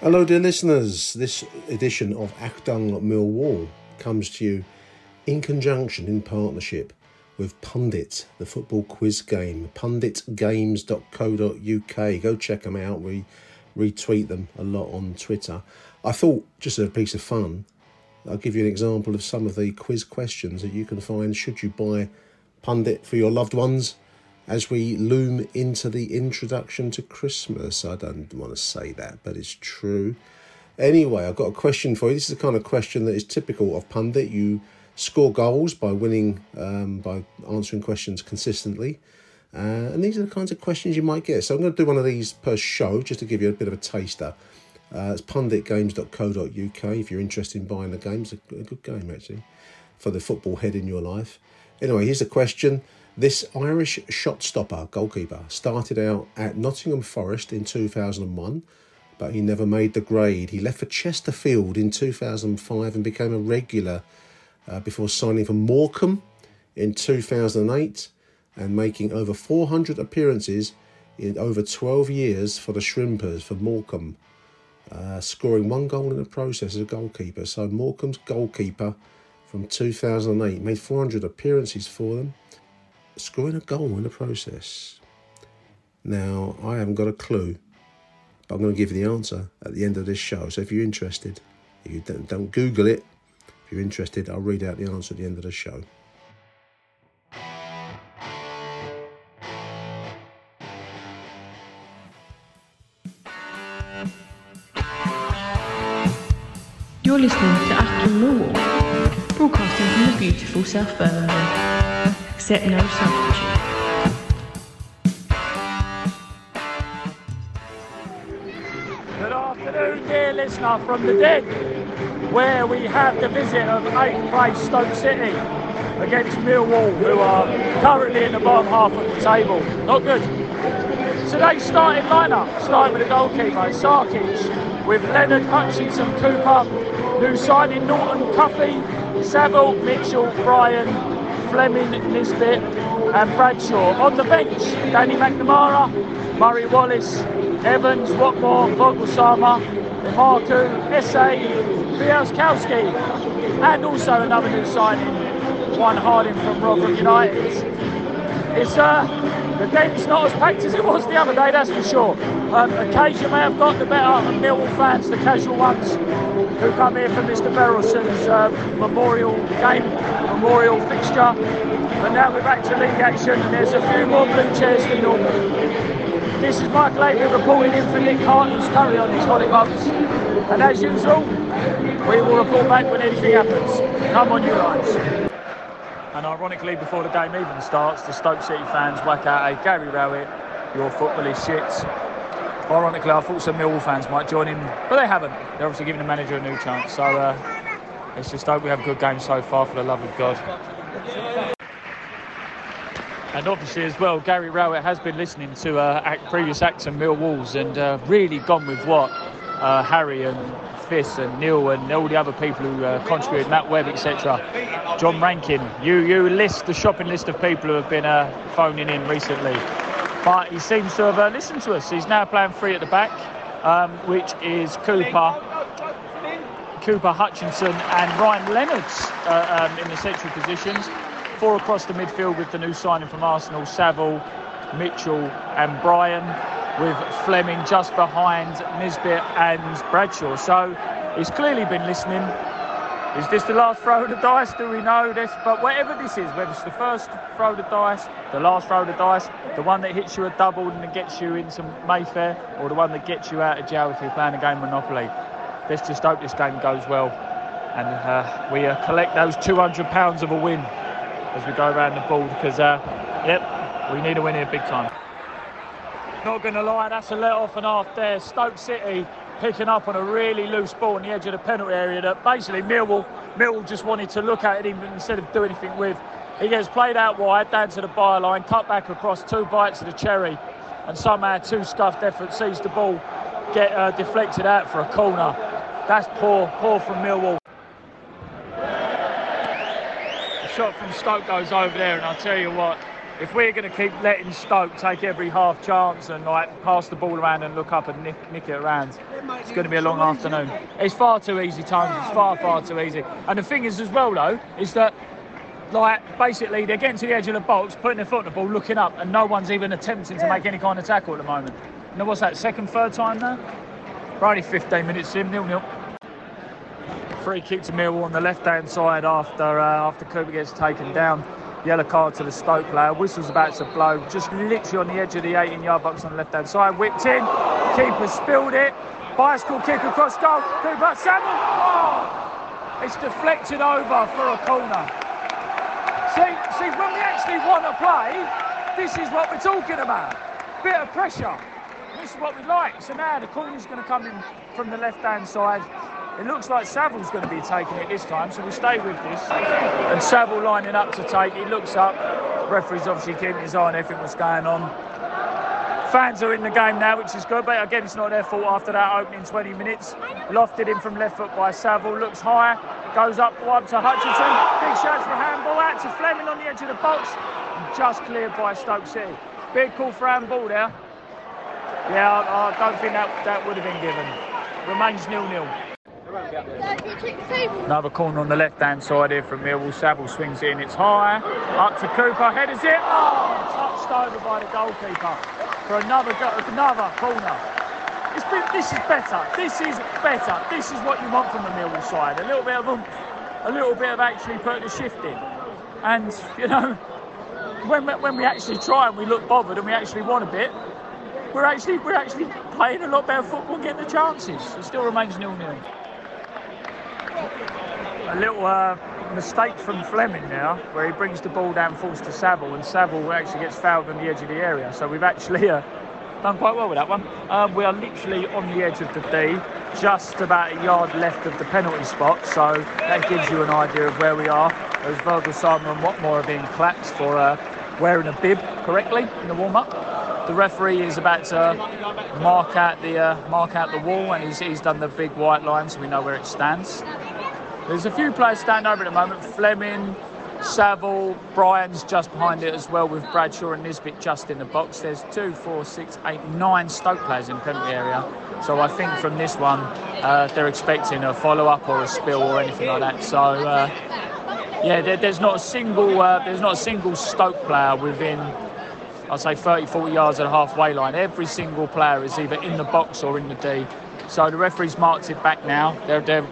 Hello, dear listeners. This edition of Achtung Millwall comes to you in conjunction, in partnership with Pundit, the football quiz game. Punditgames.co.uk. Go check them out. We retweet them a lot on Twitter. I thought, just as a piece of fun, I'll give you an example of some of the quiz questions that you can find should you buy Pundit for your loved ones as we loom into the introduction to Christmas. I don't want to say that, but it's true. Anyway, I've got a question for you. This is the kind of question that is typical of Pundit. You score goals by winning, um, by answering questions consistently. Uh, and these are the kinds of questions you might get. So I'm going to do one of these per show just to give you a bit of a taster. Uh, it's punditgames.co.uk if you're interested in buying the game. It's a, good game, actually, for the football head in your life. Anyway, here's a question. This Irish shot stopper goalkeeper started out at Nottingham Forest in 2001, but he never made the grade. He left for Chesterfield in 2005 and became a regular uh, before signing for Morecambe in 2008 and making over 400 appearances in over 12 years for the Shrimpers for Morecambe, uh, scoring one goal in the process as a goalkeeper. So Morecambe's goalkeeper from 2008 made 400 appearances for them, scoring a goal in the process. Now, I haven't got a clue, but I'm going to give you the answer at the end of this show. So if you're interested, if you don't, don't Google it, if you're interested, I'll read out the answer at the end of the show. You're listening to Achtung Millwall, broadcasting from the beautiful South Birmingham. Accept no substitute. Good afternoon, dear listener from the dead, where we have the visit of 8th place Stoke City against Millwall, who are currently in the bottom half of the table. Not good. Today's starting lineup, starting with the goalkeeper, Sarkic, with Leonard Hutchinson Cooper, new signing Norton Cuffy, Saville, Mitchell, Bryan, Flemming, Nisbet, and Bradshaw. On the bench, Danny McNamara, Murray Wallace, Evans, Watmore, Voglsammer, Marku, Esse, Bialkowski, and also another new signing, one Harding from Rotherham United. It's uh, the dent's not as packed as it was the other day, that's for sure. Um, occasion may have got the better of Millwall fans, the casual ones who come here for Mr. Berylson's uh, memorial game, memorial fixture. But now we're back to league action, and there's a few more blue chairs than normal. This is Michael Avery reporting in for Nick Hart, who's currently on his bumps. And as usual, we will report back when anything happens. Come on, you Lions. And ironically, before the game even starts, the Stoke City fans whack out a Gary Rowett, your football is shit. Ironically, I thought some Millwall fans might join in, but they haven't. They're obviously giving the manager a new chance. So uh, it's just hope we have a good game so far, for the love of God. And obviously, as well, Gary Rowett has been listening to uh, previous acts and Millwalls and uh, really gone with what uh, Harry and Fis and Neil and all the other people who uh, contributed, Matt Webb, etc. John Rankin, you you list the shopping list of people who have been uh, phoning in recently. But he seems to have uh, listened to us. He's now playing three at the back, um, which is Cooper, Cooper Hutchinson and Ryan Leonards uh, um, in the central positions. Four across the midfield with the new signing from Arsenal, Saville, Mitchell and Bryan, with Flemming just behind Nisbet and Bradshaw. So he's clearly been listening. Is this the last throw of the dice? Do we know this? But whatever this is, whether it's the first throw of the dice, the last throw of the dice, the one that hits you a double and gets you into Mayfair, or the one that gets you out of jail if you're playing a game of Monopoly, let's just hope this game goes well and uh, we uh, collect those £200 of a win as we go around the board because, uh, yep, we need a win here big time. Not going to lie, that's a let off and half there. Stoke City picking up on a really loose ball on the edge of the penalty area that basically Millwall, Millwall just wanted to look at it instead of do anything with. He gets played out wide, down to the byline, cut back across two bites of the cherry, and somehow two scuffed effort sees the ball get uh, deflected out for a corner. That's poor, poor from Millwall. The shot from Stoke goes over there, and I'll tell you what, if we're going to keep letting Stoke take every half chance and like pass the ball around and look up and nick, nick it around, it's going to be a long afternoon. It's far too easy, Tony. It's far, far too easy. And the thing is, as well, though, is that like basically they're getting to the edge of the box, putting their foot on the ball, looking up, and no one's even attempting to make any kind of tackle at the moment. Know what's that? Second, third time now? Probably 15 minutes in, nil nil. Free kick to Millwall on the left-hand side after uh, after Cooper gets taken down. Yellow card to the Stoke player. Whistle's about to blow. Just literally on the edge of the 18-yard box on the left-hand side. Whipped in. Keeper spilled it. Bicycle kick across goal. Cooper Samuel. Oh! It's deflected over for a corner. See, see, when we actually want to play, this is what we're talking about. Bit of pressure. This is what we like. So now the corner's going to come in from the left-hand side. It looks like Saville's going to be taking it this time, so we stay with this. And Saville lining up to take. He looks up. Referee's obviously keeping his eye on everything that's going on. Fans are in the game now, which is good, but again, it's not their fault after that opening 20 minutes. Lofted in from left foot by Saville, looks high, goes up one to Hutchinson. Big shots for handball out to Flemming on the edge of the box. Just cleared by Stoke City. Big call for handball there. Yeah, I, I don't think that, that would have been given. Remains nil-nil. Another corner on the left-hand side here from Millwall. Saville swings in. It's high. Up to Cooper. Headers it. Oh, touched over by the goalkeeper for another another corner. It's been, this is better. This is better. This is what you want from the Millwall side. A little bit of a, a little bit of actually putting the shift in. And you know, when we, when we actually try and we look bothered and we actually want a bit, we're actually we're actually playing a lot better football getting the chances. It still remains nil-nil a little uh, mistake from Flemming now, where he brings the ball down, falls to Saville, and Saville actually gets fouled on the edge of the area. So we've actually uh, done quite well with that one. Um, we are literally on the edge of the D, just about a yard left of the penalty spot. So that gives you an idea of where we are. As Voglsammer and Watmore are being clapped for uh, wearing a bib correctly in the warm-up. The referee is about to mark out the uh, mark out the wall, and he's, he's done the big white line, so we know where it stands. There's a few players standing over at the moment. Flemming, Saville, Bryan's just behind it as well, with Bradshaw and Nisbet just in the box. There's two, four, six, eight, nine Stoke players in penalty area. So I think from this one, uh, they're expecting a follow-up or a spill or anything like that. So uh, yeah, there, there's not a single uh, there's not a single Stoke player within. I'd say 30, 40 yards of the halfway line. Every single player is either in the box or in the D. So the referee's marked it back now. They're, they're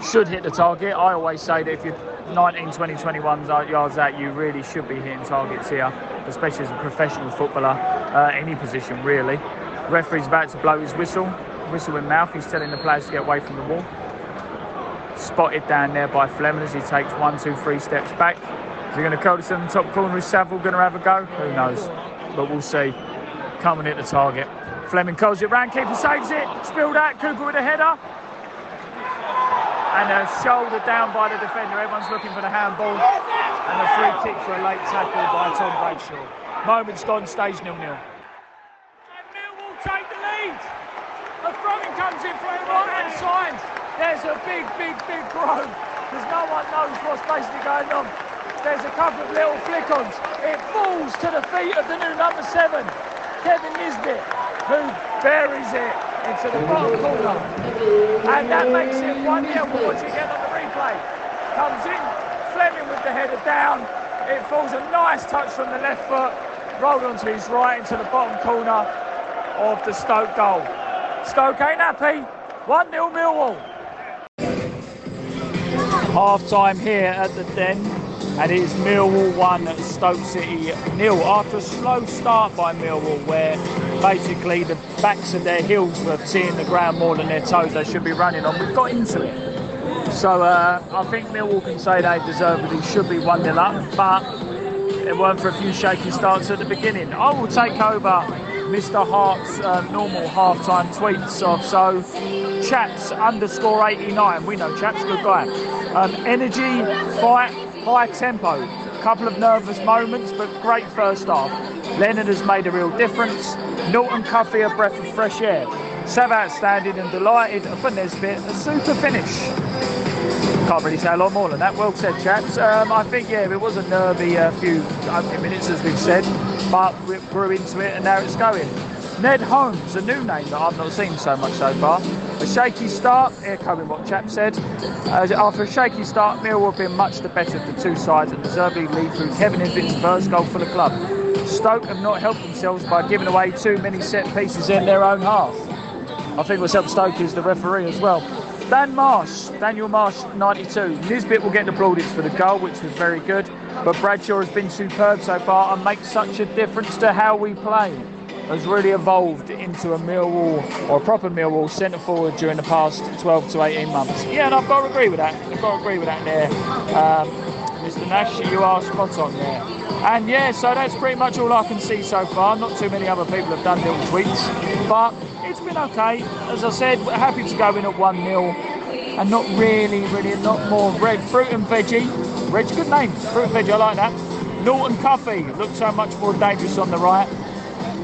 should hit the target. I always say that if you're 19, 20, 21 yards out, you really should be hitting targets here, especially as a professional footballer, uh, any position really. Referee's about to blow his whistle, whistle in mouth. He's telling the players to get away from the wall. Spotted down there by Flemming as he takes one, two, three steps back. Is he going to the top corner? Is Saville going to have a go? Who knows? But we'll see. Coming at the target. Flemming curls it round, keeper saves it. Spilled out, Cooper with a header and a shoulder down by the defender. Everyone's looking for the handball and a free kick for a late tackle by Tom Bradshaw. Moments gone, stage nil-nil. And Millwall take the lead. A throwing comes in from the right-hand side. There's a big, big, big groan because no one knows what's basically going on. There's a couple of little flick-ons. It falls to the feet of the new number seven, Kevin Nisbet, who buries it into the bottom corner. And that makes it 1 0. We'll watch it again on the replay. Comes in, Flemming with the header down. It falls a nice touch from the left foot, rolled onto his right into the bottom corner of the Stoke goal. Stoke ain't happy. 1 0 Millwall. Half time here at the Den, and it is Millwall 1 Stoke City nil. After a slow start by Millwall, where basically the backs of their heels were seeing the ground more than their toes they should be running on, we've got into it. So uh, I think Millwall can say they deservedly should be 1 0 up, but it weren't for a few shaky starts at the beginning. I will take over Mr. Hart's uh, normal halftime tweets of so chaps underscore 89. We know chaps, good guy. Um, energy, fight, high tempo. A Couple of nervous moments, but great first half. Leonard has made a real difference. Norton Cuffy, a breath of fresh air. Sav outstanding and delighted for Nisbet, a super finish. Can't really say a lot more than that. Well said, chaps. Um, I think, yeah, it was a nervy uh, few opening minutes, as we've said, but we grew into it and now it's going. Ned Holmes, a new name that I've not seen so much so far. A shaky start, here coming what chap said. Uh, after a shaky start, Millwall have been much the better of the two sides and deservedly lead through Kevin Nisbet's first goal for the club. Stoke have not helped themselves by giving away too many set pieces in their own half. I think what's helped Stoke is the referee as well. Dan Marsh, Daniel Marsh, 92. Nisbet will get the plaudits for the goal, which was very good. But Bradshaw has been superb so far and makes such a difference to how we play. Has really evolved into a Millwall or a proper Millwall centre forward during the past 12 to 18 months. Yeah, and I've got to agree with that. I've got to agree with that there. Um, Mr. Nash, you are spot on there. And yeah, so that's pretty much all I can see so far. Not too many other people have done little tweets, but it's been okay. As I said, we're happy to go in at 1 0 and not really, really, not more red fruit and veggie. Red's good name, fruit and veggie, I like that. Norton Cuffy looks so much more dangerous on the right.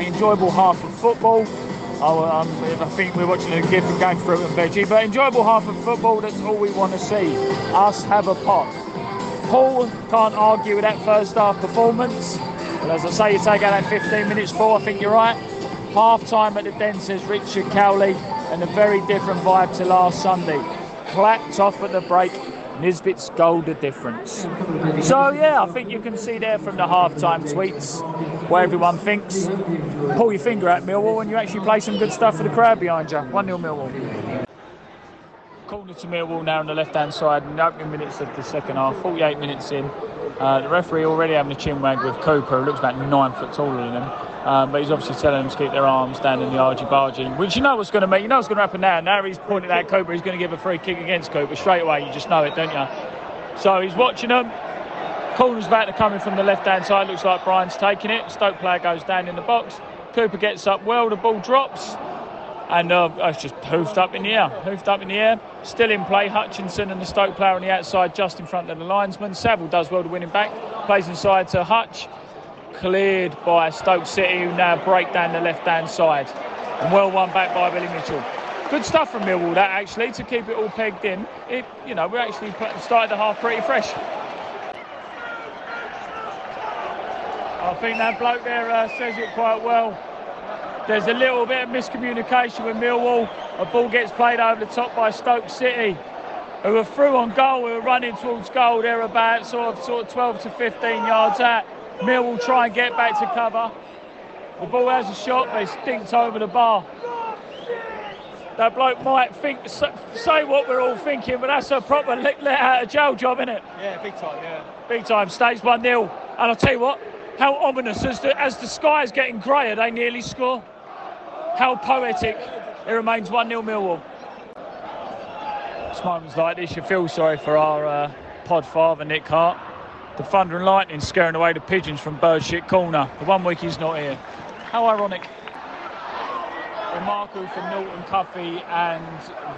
Enjoyable half of football. Oh, um, I think we're watching a of game fruit and veggie, but enjoyable half of football. That's all we want to see. Us have a pot. Paul can't argue with that first half performance. But as I say, you take out that 15 minutes for. I think you're right. Half time at the Den says Richard Cowley, and a very different vibe to last Sunday. Clapped off at the break. Nisbet's goal the difference. So yeah, I think you can see there from the half-time tweets where everyone thinks. Pull your finger at Millwall and you actually play some good stuff for the crowd behind you. 1-0 Millwall. Corner to Millwall now on the left-hand side in the opening minutes of the second half, 48 minutes in. Uh, the referee already having a chin wag with Cooper, who looks about nine foot taller than him. Um, but he's obviously telling them to keep their arms down in the argy bargy, which you know what's going to make. You know what's going to happen now. Now he's pointing at Cooper. He's going to give a free kick against Cooper straight away. You just know it, don't you? So he's watching them. Corner's about to come in from the left-hand side. Looks like Bryan's taking it. Stoke player goes down in the box. Cooper gets up well. The ball drops. And uh, it's just hoofed up in the air. Hoofed up in the air. Still in play. Hutchinson and the Stoke player on the outside, just in front of the linesman. Saville does well to win him back. Plays inside to Hutch. Cleared by Stoke City, who now break down the left-hand side. And well won back by Billy Mitchell. Good stuff from Millwall, that actually, to keep it all pegged in. It, you know, we actually started the half pretty fresh. I think that bloke there uh, says it quite well. There's a little bit of miscommunication with Millwall. A ball gets played over the top by Stoke City, who are through on goal, who are running towards goal. They're about sort of, sort of 12 to 15 yards out. Millwall try and get back to cover. The ball has a shot, but it's dinked over the bar. That bloke might think say what we're all thinking, but that's a proper let, let out of jail job, isn't it? Yeah, big time, yeah. Big time. Stage 1 0. And I'll tell you what, how ominous as the, as the sky is getting greyer, they nearly score. How poetic. It remains 1 0 Millwall. It's moments like this, you feel sorry for our uh, pod father, Nick Hart. The thunder and lightning scaring away the pigeons from Birdshit Corner. The one week he's not here. How ironic. Remarkable for Norton Cuffy and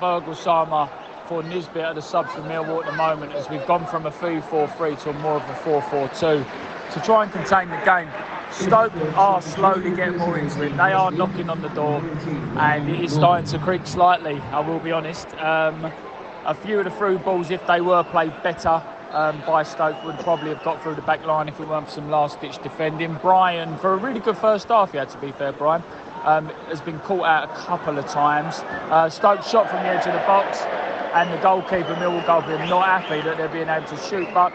Voglsammer for Nisbet at the subs for Millwall at the moment as we've gone from a 3-4-3 to more of a 4-4-2 to try and contain the game. Stoke are slowly getting more into it. They are knocking on the door and it is starting to creak slightly, I will be honest. Um, a few of the through balls, if they were played better, um, by Stoke would probably have got through the back line if it weren't for some last ditch defending. Bryan, for a really good first half, he had to be fair, Bryan, um, has been caught out a couple of times. Uh, Stoke shot from the edge of the box. And the goalkeeper, Millwall goalkeeper, not happy that they're being able to shoot. But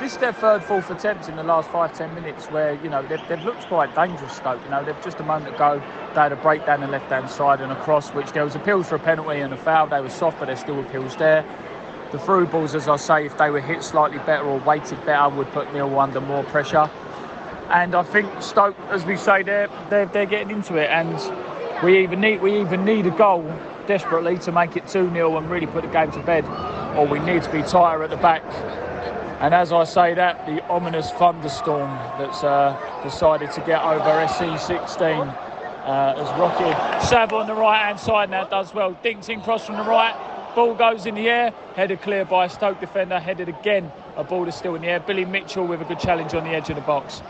this is their third, fourth attempt in the last five, ten minutes where, you know, they've, they've looked quite dangerous, Stoke. You know, they've just a moment ago, they had a breakdown the left hand side and a cross, which there was appeals for a penalty and a foul. They were soft, but there's still appeals there. The through balls, as I say, if they were hit slightly better or weighted better, would put Millwall under more pressure. And I think Stoke, as we say, they're, they're, they're getting into it. And we even need we even need a goal desperately to make it 2 0 and really put the game to bed, or we need to be tighter at the back. And as I say that, the ominous thunderstorm that's uh, decided to get over SE16 uh, as Rocky Savo on the right hand side now does well. Dinks in cross from the right, ball goes in the air, headed clear by a Stoke defender, headed again, a ball is still in the air. Billy Mitchell with a good challenge on the edge of the box.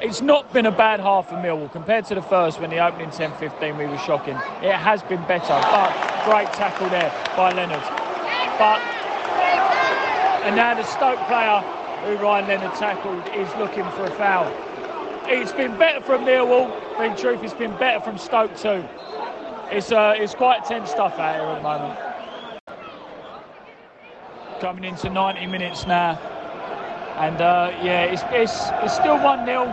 It's not been a bad half for Millwall compared to the first when the opening 10-15 we were shocking. It has been better, but great tackle there by Leonard. But and now the Stoke player who Ryan Leonard tackled is looking for a foul. It's been better from Millwall, in truth, it's been better from Stoke too. It's uh, it's quite tense stuff out here at the moment. Coming into 90 minutes now. And uh, yeah, it's, it's, it's still 1 0.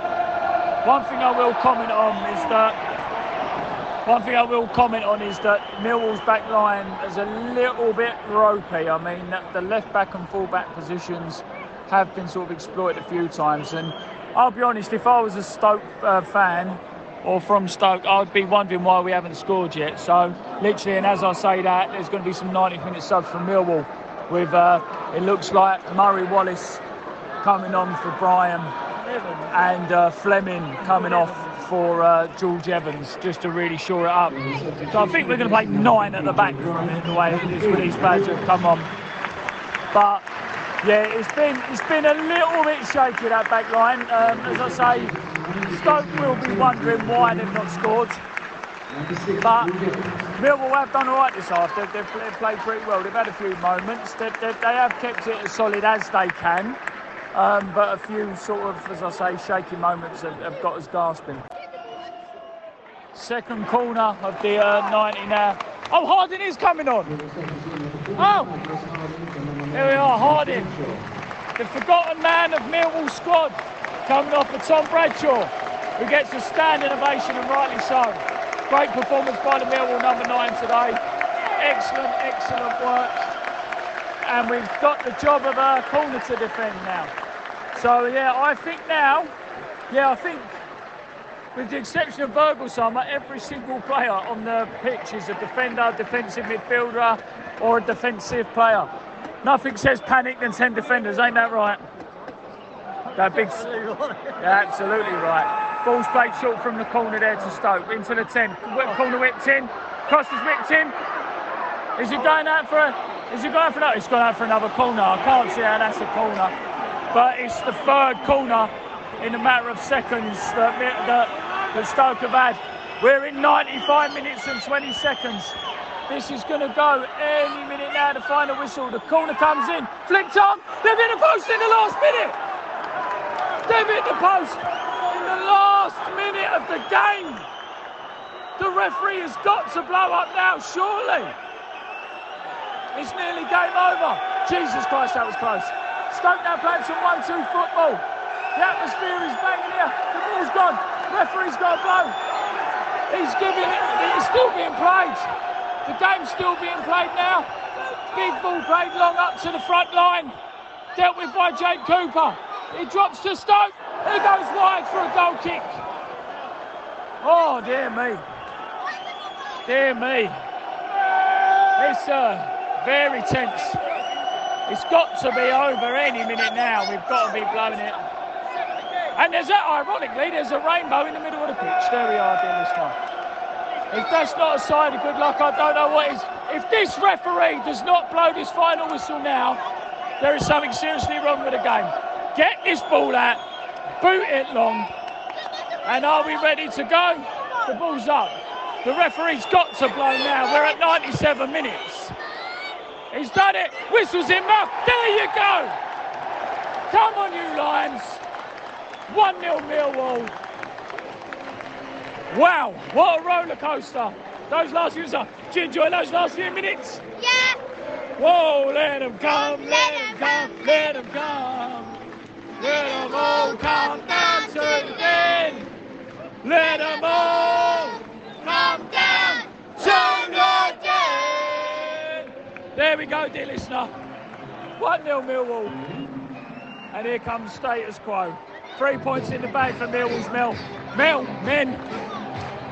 One thing I will comment on is that one thing I will comment on is that Millwall's back line is a little bit ropey. I mean, the left back and full back positions have been sort of exploited a few times. And I'll be honest, if I was a Stoke uh, fan or from Stoke, I'd be wondering why we haven't scored yet. So, literally, and as I say that, there's going to be some 90 minute subs from Millwall. With uh, it looks like Murray Wallace coming on for Bryan and uh, Flemming coming off for uh, George Evans just to really shore it up. So I think we're going to play nine at the back a the way with these who have come on. But yeah, it's been it's been a little bit shaky that back line. Um, as I say, Stoke will be wondering why they've not scored. But Millwall have done all right this half. They've, they've, played pretty well. They've had a few moments. They, they, they have kept it as solid as they can. Um, but a few sort of, as I say, shaky moments have, have got us gasping. Second corner of the uh, 90 now. Oh, Harding is coming on. Oh, there we are, Harding. The forgotten man of Millwall squad coming off for Tom Bradshaw, who gets a standing ovation and rightly so. Great performance by the Millwall number nine today. Excellent, excellent work. And we've got the job of a corner to defend now. So yeah, I think now, yeah, I think with the exception of Voglsammer, every single player on the pitch is a defender, defensive midfielder, or a defensive player. Nothing says panic than 10 defenders, ain't that right? That big, yeah, absolutely right. Ball's played short from the corner there to Stoke, into the 10. Corner whipped in, cross is whipped in. Is he going out for a, is he going for another? He's going out for another corner. I can't see how that's a corner but it's the third corner in a matter of seconds that, that, that Stoke have had. We're in 95 minutes and 20 seconds. This is going to go any minute now, the final whistle. The corner comes in, flicked on, they've hit the post in the last minute. They've hit the post in the last minute of the game. The referee has got to blow up now, surely. It's nearly game over. Jesus Christ, that was close. Stoke now playing some one-two football. The atmosphere is banging here. The ball's gone. Referee's got a blow. He's giving it. It's still being played. The game's still being played now. Big ball played long up to the front line. Dealt with by Jake Cooper. He drops to Stoke. He goes wide for a goal kick. Oh, dear me. Dear me. It's uh, very tense. It's got to be over any minute now. We've got to be blowing it. And there's that, ironically, there's a rainbow in the middle of the pitch. There we are, dear listener. If that's not a sign of good luck, I don't know what is. If this referee does not blow this final whistle now, there is something seriously wrong with the game. Get this ball out, boot it long, and are we ready to go? The ball's up. The referee's got to blow now. We're at 97 minutes. He's done it. Whistles in mouth. There you go. Come on, you Lions. 1 0 Millwall. Wow, what a roller coaster. Those last few minutes. Did you enjoy those last few minutes? Yeah. Whoa, let them come, let them come, let them come. Let them all come down to the den. Let them all come down to the den. There we go, dear listener. 1 0 Millwall. And here comes status quo. Three points in the bag for Millwall's Mel. Mel, men.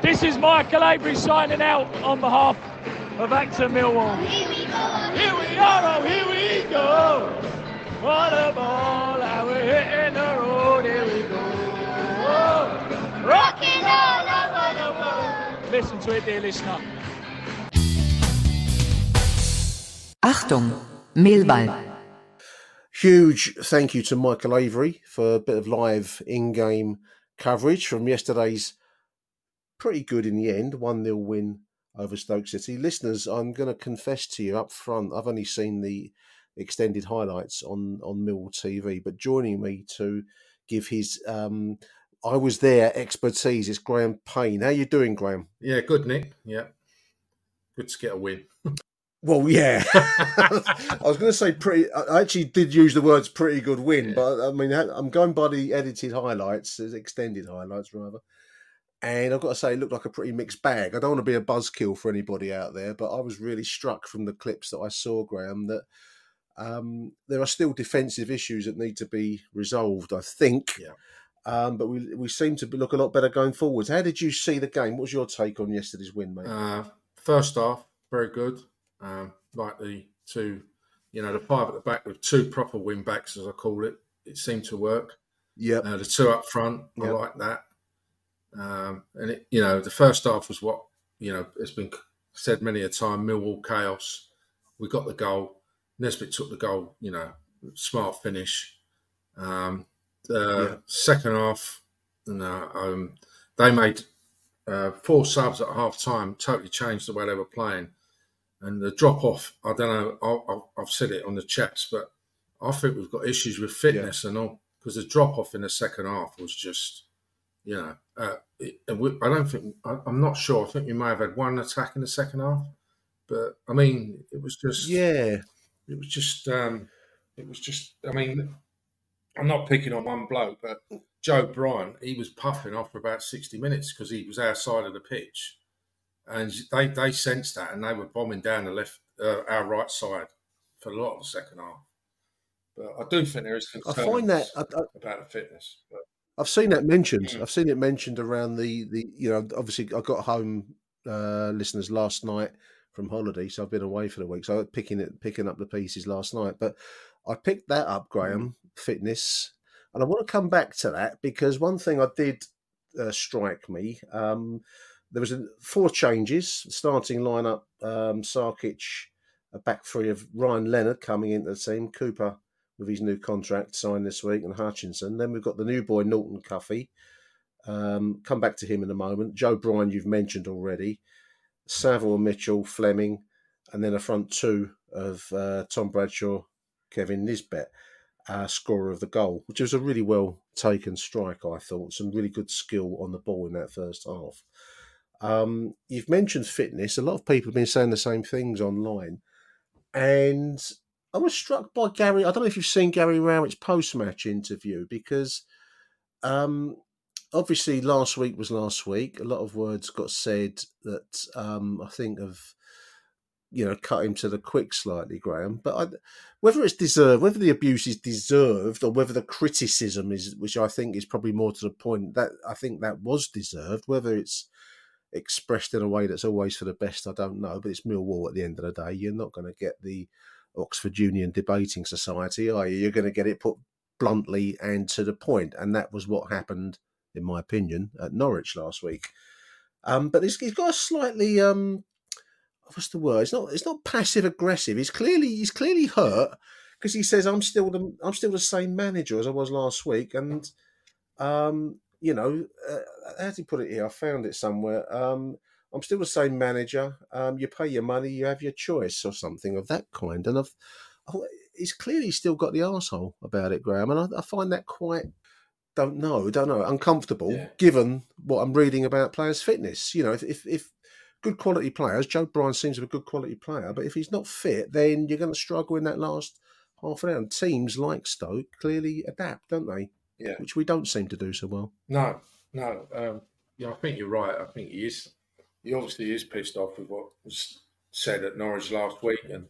This is Michael Avery signing out on behalf of Achtung Millwall. Here we go. Here we are, oh, here we go. What a ball, how we're hitting the road, here we go. Oh, rocking all over the world. Listen to it, dear listener. Achtung, Mehlball. Huge thank you to Michael Avery for a bit of live in game coverage from yesterday's pretty good in the end 1 0 win over Stoke City. Listeners, I'm going to confess to you up front, I've only seen the extended highlights on, on Millwall TV, but joining me to give his um, I was there expertise is Graham Payne. How you doing, Graham? Yeah, good, Nick. Yeah. Good to get a win. Well, yeah. I was going to say pretty. I actually did use the words "pretty good win," Yeah. but I mean, I'm going by the edited highlights, extended highlights rather. And I've got to say, it looked like a pretty mixed bag. I don't want to be a buzzkill for anybody out there, but I was really struck from the clips that I saw, Graham, that um, there are still defensive issues that need to be resolved. I think. Yeah. Um, but we we seem to look a lot better going forwards. How did you see the game? What was your take on yesterday's win, mate? Uh, first half, very good. Um, like the two, you know, the five at the back with two proper wing backs, as I call it. It seemed to work. yeah, Uh, the two up front, I like that. Um, and it, you know, the first half was what you know. It's been said many a time. Millwall chaos. We got the goal. Nisbet took the goal. You know, smart finish. Um, the Yeah. second half, no, um, they made uh, four subs at half time. Totally changed the way they were playing. And the drop off, I don't know. I, I've said it on the chats, but I think we've got issues with fitness and all because the drop off in the second half was just, you know, uh, it, we, I don't think I, I'm not sure. I think we may have had one attack in the second half, but I mean, it was just, yeah. it was just, um, it was just. I mean, I'm not picking on one bloke, but Joe Bryan, he was puffing off for about 60 minutes because he was outside of the pitch, and they they sensed that, and they were bombing down the left, uh, our right side for a lot of the second half. But I do think there is I find that I, I, about the fitness. But I've seen that mentioned. Mm. I've seen it mentioned around the the you know obviously I got home uh, listeners last night from holiday, so I've been away for the week. So I was picking it picking up the pieces last night, but I picked that up, Graham, fitness, and I want to come back to that because one thing I did uh, strike me. Um, there was four changes starting lineup. Um, Sarkic, a back three of Ryan Leonard coming into the team, Cooper with his new contract signed this week, and Hutchinson. Then we've got the new boy Norton Cuffy. Um, come back to him in a moment. Joe Bryan, you've mentioned already. Saville, Mitchell, Flemming, and then a front two of uh, Tom Bradshaw, Kevin Nisbet, uh, scorer of the goal, which was a really well taken strike, I thought. Some really good skill on the ball in that first half. Um, you've mentioned fitness. A lot of people have been saying the same things online. And I was struck by Gary. I don't know if you've seen Gary Rowett's post match interview because um, obviously last week was last week. A lot of words got said that um, I think have you know cut him to the quick slightly, Graham. But I, whether it's deserved, whether the abuse is deserved, or whether the criticism is, which I think is probably more to the point, that I think that was deserved. Whether it's expressed in a way that's always for the best, I don't know. But it's Millwall at the end of the day. You're not going to get the Oxford Union Debating Society, are you? You're going to get it put bluntly and to the point, and that was what happened, in my opinion, at Norwich last week. Um, but he's, he's got a slightly um, what's the word? It's not it's not passive aggressive. He's clearly he's clearly hurt because he says I'm still the I'm still the same manager as I was last week, and um, you know uh, how did he put it here? I found it somewhere. Um, I'm still the same manager. Um, you pay your money, you have your choice, or something of that kind. And I've, oh, he's clearly still got the arsehole about it, Graham. And I, I find that quite, don't know, don't know, uncomfortable, Yeah. given what I'm reading about players' fitness. You know, if, if, if good quality players. Joe Bryan seems to be a good quality player, but if he's not fit, then you're going to struggle in that last half an hour. And teams like Stoke clearly adapt, don't they? Yeah. Which we don't seem to do so well. No, no. Um, yeah, I think you're right. I think he is. He obviously is pissed off with what was said at Norwich last week, and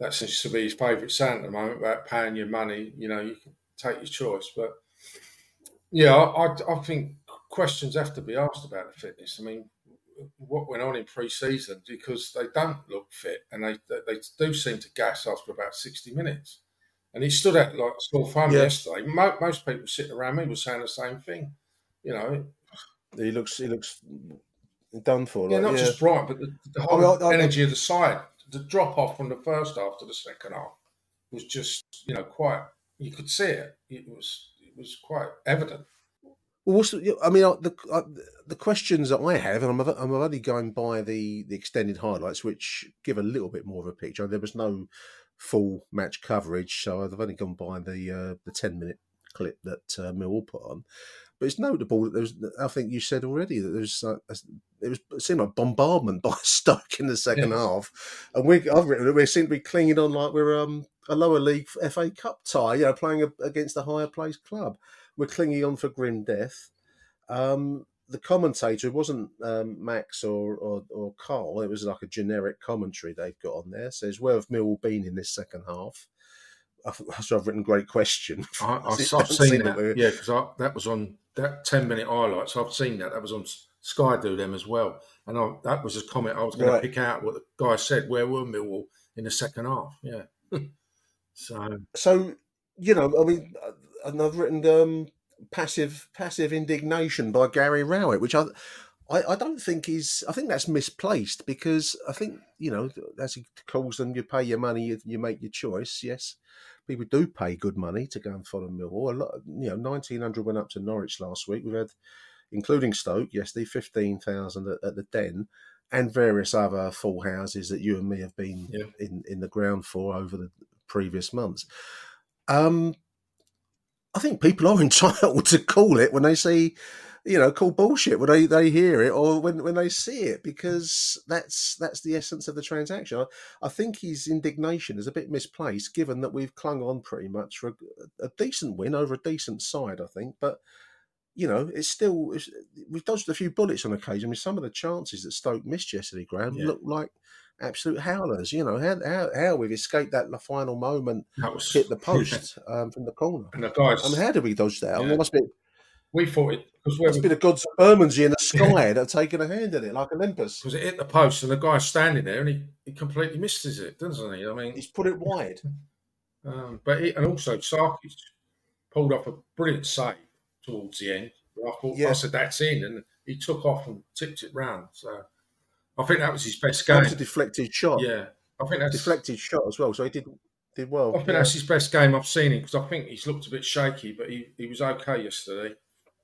that seems to be his favourite sound at the moment about paying your money. You know, you can take your choice, but yeah, I, I, I think questions have to be asked about the fitness. I mean, what went on in pre-season because they don't look fit and they they do seem to gas after about sixty minutes. And he stood out like small fun Yeah. yesterday. Mo- most people sitting around me were saying the same thing. You know, He looks he looks done for. yeah, not yeah. just Bright, but the, the I whole mean, I- I- energy of the side. The drop off from the first half to the second half was just, you know, quite. You could see it. It was it was quite evident. Well, what's the, I mean, the the questions that I have, and I'm I'm only going by the the extended highlights, which give a little bit more of a picture. There was no full match coverage, so I've only gone by the uh, the ten minute clip that uh, Millwall put on. But it's notable that there's. I think you said already that there's. Uh, it was it seemed like bombardment by Stoke in the second half, and we I've written that we seem to be clinging on like we're um a lower league FA Cup tie, you know, playing a, against a higher placed club. We're clinging on for grim death. Um, the commentator wasn't um, Max or, or or Carl. It was like a generic commentary they've got on there. Says where have Millwall been in this second half? I've, so I've written great question. I, I've doesn't seen seem that. Yeah, because that was on that ten minute highlights. I've seen that. That was on Sky Do them as well, and I, that was a comment I was going Right. to pick out what the guy said. Where were Millwall in the second half? Yeah. so So you know, I mean, uh, and I've written um, passive passive indignation by Gary Rowett, which I. I, I don't think is. I think that's misplaced because I think you know, as he calls them, you pay your money, you, you make your choice. Yes, people do pay good money to go and follow Millwall. A lot, you know, nineteen hundred went up to Norwich last week. We've had, including Stoke, yesterday, fifteen thousand at, at the Den, and various other full houses that you and me have been Yeah. in in the ground for over the previous months. Um, I think people are entitled to call it when they see, you know, call bullshit when they, they hear it or when, when they see it because that's that's the essence of the transaction. I, I think his indignation is a bit misplaced given that we've clung on pretty much for a, a decent win over a decent side. I think, but you know, it's still it's, we've dodged a few bullets on occasion. with some of the chances that Stoke missed yesterday, Graham, Yeah. look like absolute howlers. You know how how, how we've escaped that final moment, that was hit the post um, from the corner. And the guys, I mean, how did we dodge that? I mean, it must be we thought it because must be the gods of Bermondsey in the sky that have taken a hand in it, like Olympus. because it hit the post and the guy's standing there and he, he completely misses it, doesn't he? I mean, He's put it wide. Um, but he, and also Sarkic pulled off a brilliant save towards the end. I thought Yeah. I said that's in, and he took off and tipped it round. So I think that was his best That game. was a deflected shot. Yeah, I think that's deflected shot as well. So he did did well. I think Yeah. that's his best game I've seen him because I think he's looked a bit shaky, but he, he was okay yesterday.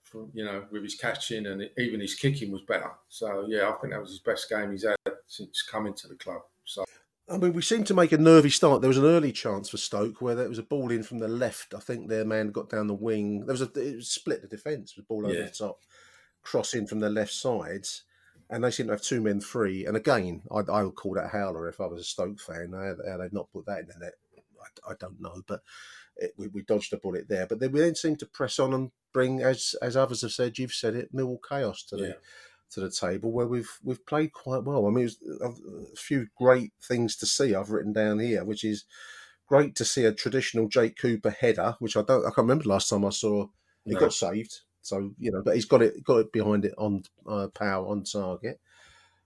From you know with his catching and even his kicking was better. So yeah, I think that was his best game he's had since coming to the club. So I mean, we seemed to make a nervy start. There was an early chance for Stoke where there was a ball in from the left. I think their man got down the wing. There was a it was split the defence. It was ball over Yeah. the top, cross in from the left side, and they seemed to have two men free. And again, I, I would call that a howler if I was a Stoke fan. How, they'd not put that in the net, I, I don't know. But it, we, we dodged a bullet there. But then we then seem to press on and bring, as as others have said, you've said it, Millwall chaos to the Yeah. to the table where we've we've played quite well. I mean, it was a a few great things to see. I've written down here, which is great to see a traditional Jake Cooper header, which I don't I can't remember the last time I saw. It No. got saved, so you know, but he's got it got it behind it on uh, power on target.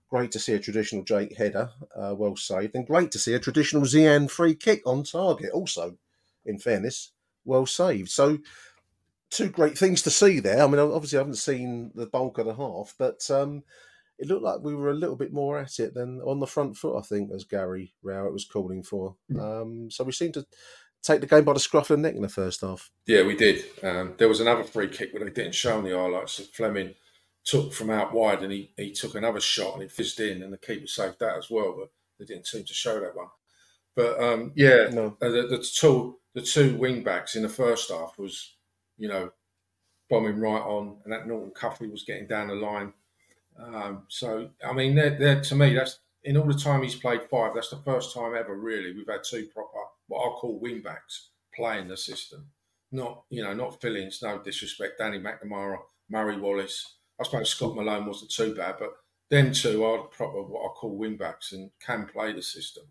Great to see a traditional Jake header, uh, well saved, and great to see a traditional Zian free kick on target. Also, in fairness, well saved. So two great things to see there. I mean, obviously, I haven't seen the bulk of the half, but um, it looked like we were a little bit more at it than on the front foot. I think, as Gary Rowett was calling for. Um, so we seemed to take the game by the scruff of the neck in the first half. Yeah, we did. Um, there was another free kick, but they didn't show on the highlights. That Flemming took from out wide, and he, he took another shot, and it fizzed in, and the keeper saved that as well. But they didn't seem to show that one. But um, yeah, No. uh, the, the two the two wing backs in the first half was, you know, bombing right on, and that Norton Cuffy was getting down the line. Um, so I mean, they're, they're, to me, that's in all the time he's played five. That's the first time ever, really, we've had two proper what I call wing backs playing the system. Not you know, not Fillings. No disrespect, Danny McNamara, Murray Wallace. I suppose Scott Malone wasn't too bad, but them two are proper what I call wing backs and can play the system.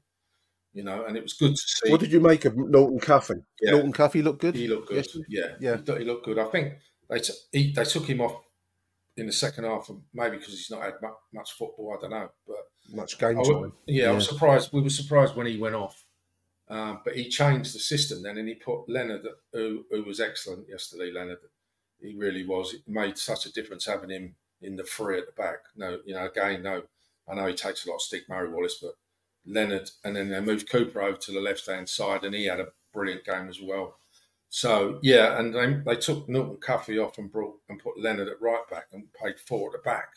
You know, and it was good to see. What did you make of Norton Cuffy? Yeah. Norton Cuffy looked good. He looked good. Yes. Yeah, Yeah. he, he looked good. I think they t- he, they took him off in the second half, maybe because he's not had much, much football. I don't know, but Much game I wa- time. yeah, I was surprised. We were surprised when he went off, um, but he changed the system then, and he put Leonard, who, who was excellent yesterday. Leonard, he really was. It made such a difference having him in the three at the back. No, you know, again, no, I know he takes a lot of stick, Murray Wallace, but Leonard, and then they moved Cooper over to the left hand side, and he had a brilliant game as well. So yeah, and they, they took Norton Cuffy off and brought and put Leonard at right back and played four at the back.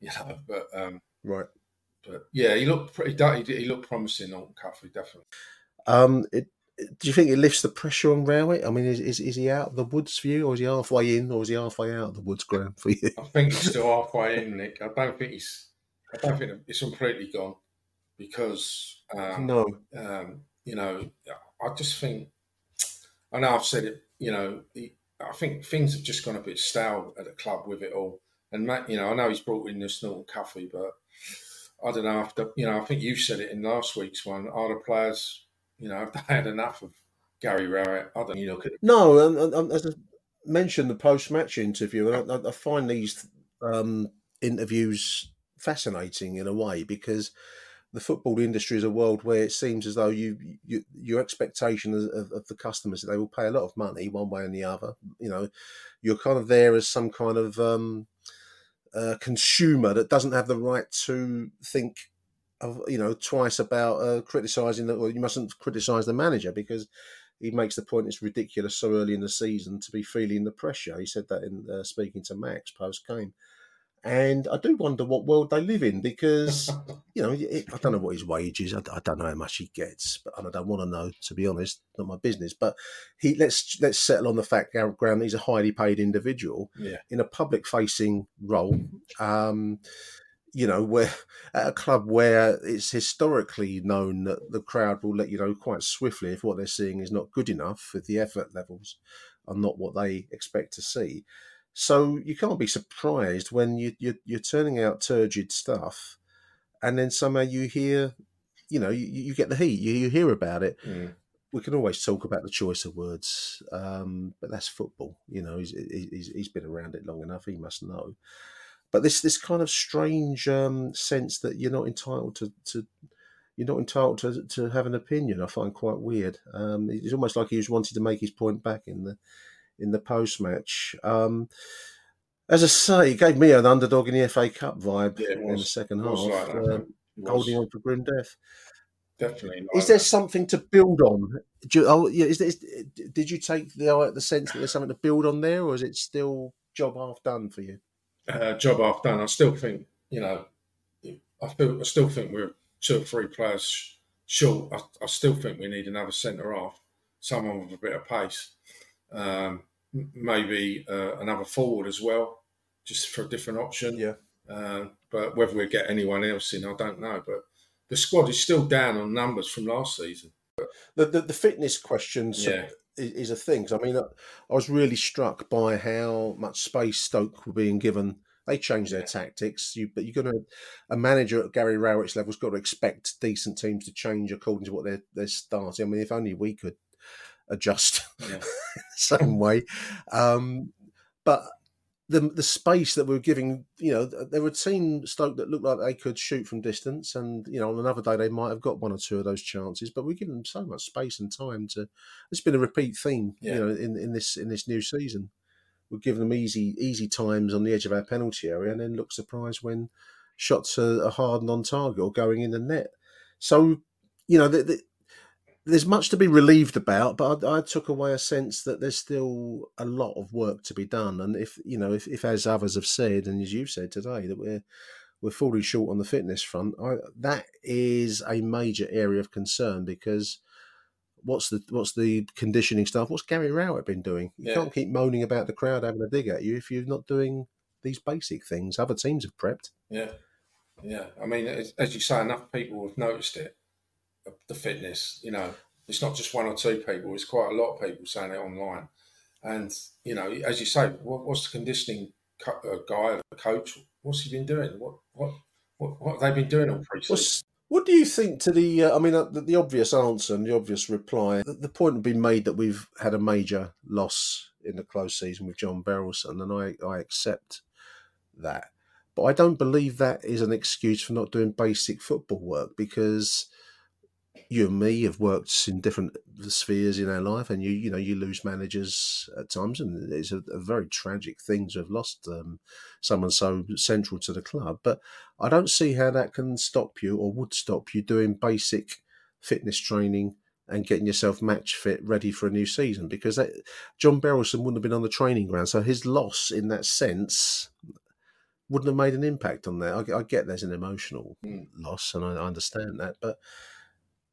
You know, but um, Right. but yeah, he looked pretty. He, he looked promising, Norton Cuffy, definitely. Um, it, do you think it lifts the pressure on Rowett? I mean, is, is is he out of the woods for you, or is he halfway in, or is he halfway out of the woods, Graham, for you? I think he's still halfway in, Nick. I don't think he's. I don't think it's completely gone because um, no. um, you know, I just think, I know I've said it, you know, he, I think things have just gone a bit stale at the club with it all. And, Matt, you know, I know he's brought in this Norton Cuffy, but I don't know. After, you know, I think you said it in last week's one. Are the players, you know, I've had enough of Gary Rowett? I don't you look at No, and, and, and as I mentioned the post-match interview, and I, I- find these um, interviews fascinating in a way because the football industry is a world where it seems as though you, you your expectation of, of, of the customers they will pay a lot of money one way and the other. You know, you're kind of there as some kind of um, uh, consumer that doesn't have the right to think of you know twice about uh, criticizing that. Well, you mustn't criticize the manager because he makes the point it's ridiculous so early in the season to be feeling the pressure. He said that in uh, speaking to Max post game. And I do wonder what world they live in because, you know, it, I don't know what his wage is. I, I don't know how much he gets, but and I don't want to know, to be honest. Not my business. But he let's let's settle on the fact, Gareth that he's a highly paid individual yeah, in a public facing role. Um, you know, where at a club where it's historically known that the crowd will let you know quite swiftly if what they're seeing is not good enough, if the effort levels are not what they expect to see. So you can't be surprised when you, you you're turning out turgid stuff, and then somehow you hear, you know, you, you get the heat. You, you hear about it. Mm. We can always talk about the choice of words, um, but that's football. You know, he's, he's he's been around it long enough. He must know. But this this kind of strange um, sense that you're not entitled to, to you're not entitled to, to have an opinion. I find quite weird. Um, it's almost like he was wanting to make his point back in the in the post match. Um, as I say, it gave me an underdog in the FA Cup vibe Yeah, it in the second half. was like uh, holding on for grim death. definitely. Is there that. something to build on? Do you, oh, yeah, is there, is, did you take the the sense that there's something to build on there, or is it still job half done for you? Uh, job half done. I still think, you know, I feel, I still think we're two or three players sh- short. I, I still think we need another centre half, someone with a bit of pace, um, maybe uh, another forward as well, just for a different option. Yeah. Uh, but whether we get anyone else in, I don't know. But the squad is still down on numbers from last season. The the, the fitness questions Yeah. Is, a thing. 'Cause I mean, I, was really struck by how much space Stoke were being given. They changed their Yeah. tactics, you, but you're going to a manager at Gary Rowett's level's got to expect decent teams to change according to what they're they're starting. I mean, if only we could adjust Yeah. same way. Um, but the the space that we were giving, you know, there were team Stoke that looked like they could shoot from distance, and you know, on another day they might have got one or two of those chances. But we're giving them so much space and time to. It's been a repeat theme, Yeah. you know, in, in this in this new season. We're giving them easy easy times on the edge of our penalty area, and then look surprised when shots are, are hard and on target or going in the net. So, you know, the, the, there's much to be relieved about, but I, I took away a sense that there's still a lot of work to be done. And if you know, if, if as others have said, and as you've said today, that we're we're falling short on the fitness front, I, that is a major area of concern because what's the what's the conditioning stuff? What's Gary Rowett been doing? You Yeah. can't keep moaning about the crowd having a dig at you if you're not doing these basic things. Other teams have prepped. Yeah, yeah. I mean, as you say, enough people have noticed it. The fitness, you know, it's not just one or two people. It's quite a lot of people saying it online. And you know, as you say, what, what's the conditioning co- uh, guy, the coach? What's he been doing? What what what, what have they been doing all pre-season? What do you think to the? Uh, I mean, uh, the, the, obvious answer and the obvious reply. The, the, point would be made that we've had a major loss in the close season with John Berylson, and I, I accept that. But I don't believe that is an excuse for not doing basic football work because you and me have worked in different spheres in our life, and you you know you lose managers at times, and it's a, a very tragic thing to have lost um, someone so central to the club. But I don't see how that can stop you or would stop you doing basic fitness training and getting yourself match fit, ready for a new season. Because that, John Berylson wouldn't have been on the training ground, so his loss in that sense wouldn't have made an impact on that. I, I get there's an emotional mm. loss, and I, I understand that, but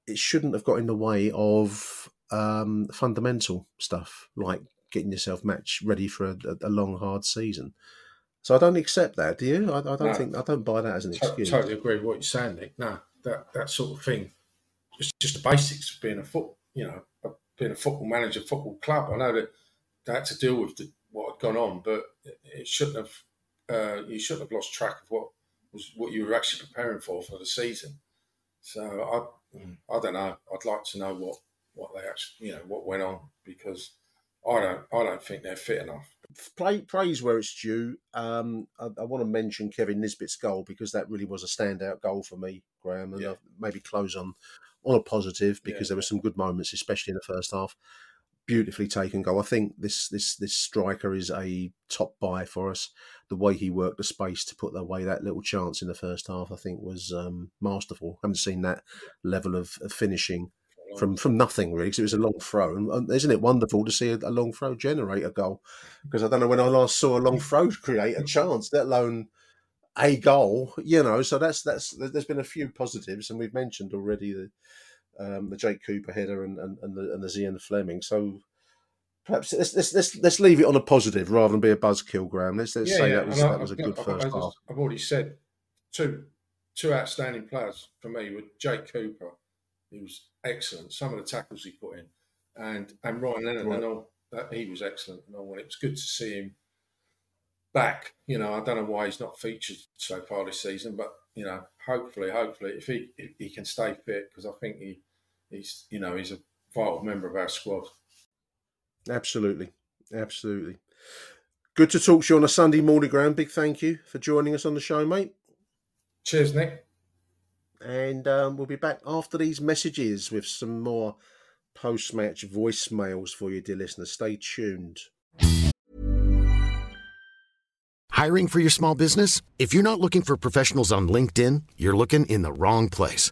it shouldn't have got in the way of um, fundamental stuff like getting yourself match ready for a, a, long hard season. So I don't accept that. Do you? I, I don't no. think I don't buy that as an excuse. Totally agree with what you're saying, Nick. No, that that sort of thing. It's just the basics of being a foot, you know, being a football manager, football club. I know that they had to deal with the, what had gone on, but it shouldn't have. Uh, you shouldn't have lost track of what was what you were actually preparing for for the season. So I I don't know. I'd like to know what what they actually, you know, what went on because I don't I don't think they're fit enough. Play, praise where it's due. Um, I, I, want to mention Kevin Nisbet's goal because that really was a standout goal for me, Graham, and yeah. maybe close on on a positive because yeah. there were some good moments, especially in the first half. Beautifully taken goal. I think this this this striker is a top buy for us the way he worked the space to put away that little chance in the first half, I think, was um, masterful. I haven't seen that level of, of finishing from from nothing really, because it was a long throw. And, isn't it wonderful to see a, a, long throw generate a goal? Because I don't know when I last saw a long throw create a chance, let alone a goal. You know, so that's that's there's been a few positives, and we've mentioned already the um, the Jake Cooper header and and, and the and the Zian Flemming. So perhaps let's, let's let's let's leave it on a positive rather than be a buzzkill, Graham. Let's, let's yeah, say yeah. that was that was a good I've, first I've, half. I've already said two two outstanding players for me were Jake Cooper. He was excellent. Some of the tackles he put in, and and Ryan Leonard. Right. And all, that he was excellent and all. And it was good to see him back. You know, I don't know why he's not featured so far this season, but you know, hopefully, hopefully, if he if he can stay fit, because I think he he's you know he's a vital member of our squad. Absolutely. Absolutely. Good to talk to you on a Sunday morning, Graham. Big thank you for joining us on the show, mate. Cheers, Nick. And um, we'll be back after these messages with some more post match voicemails for you, dear listeners. Stay tuned. Hiring for your small business? If you're not looking for professionals on LinkedIn, you're looking in the wrong place.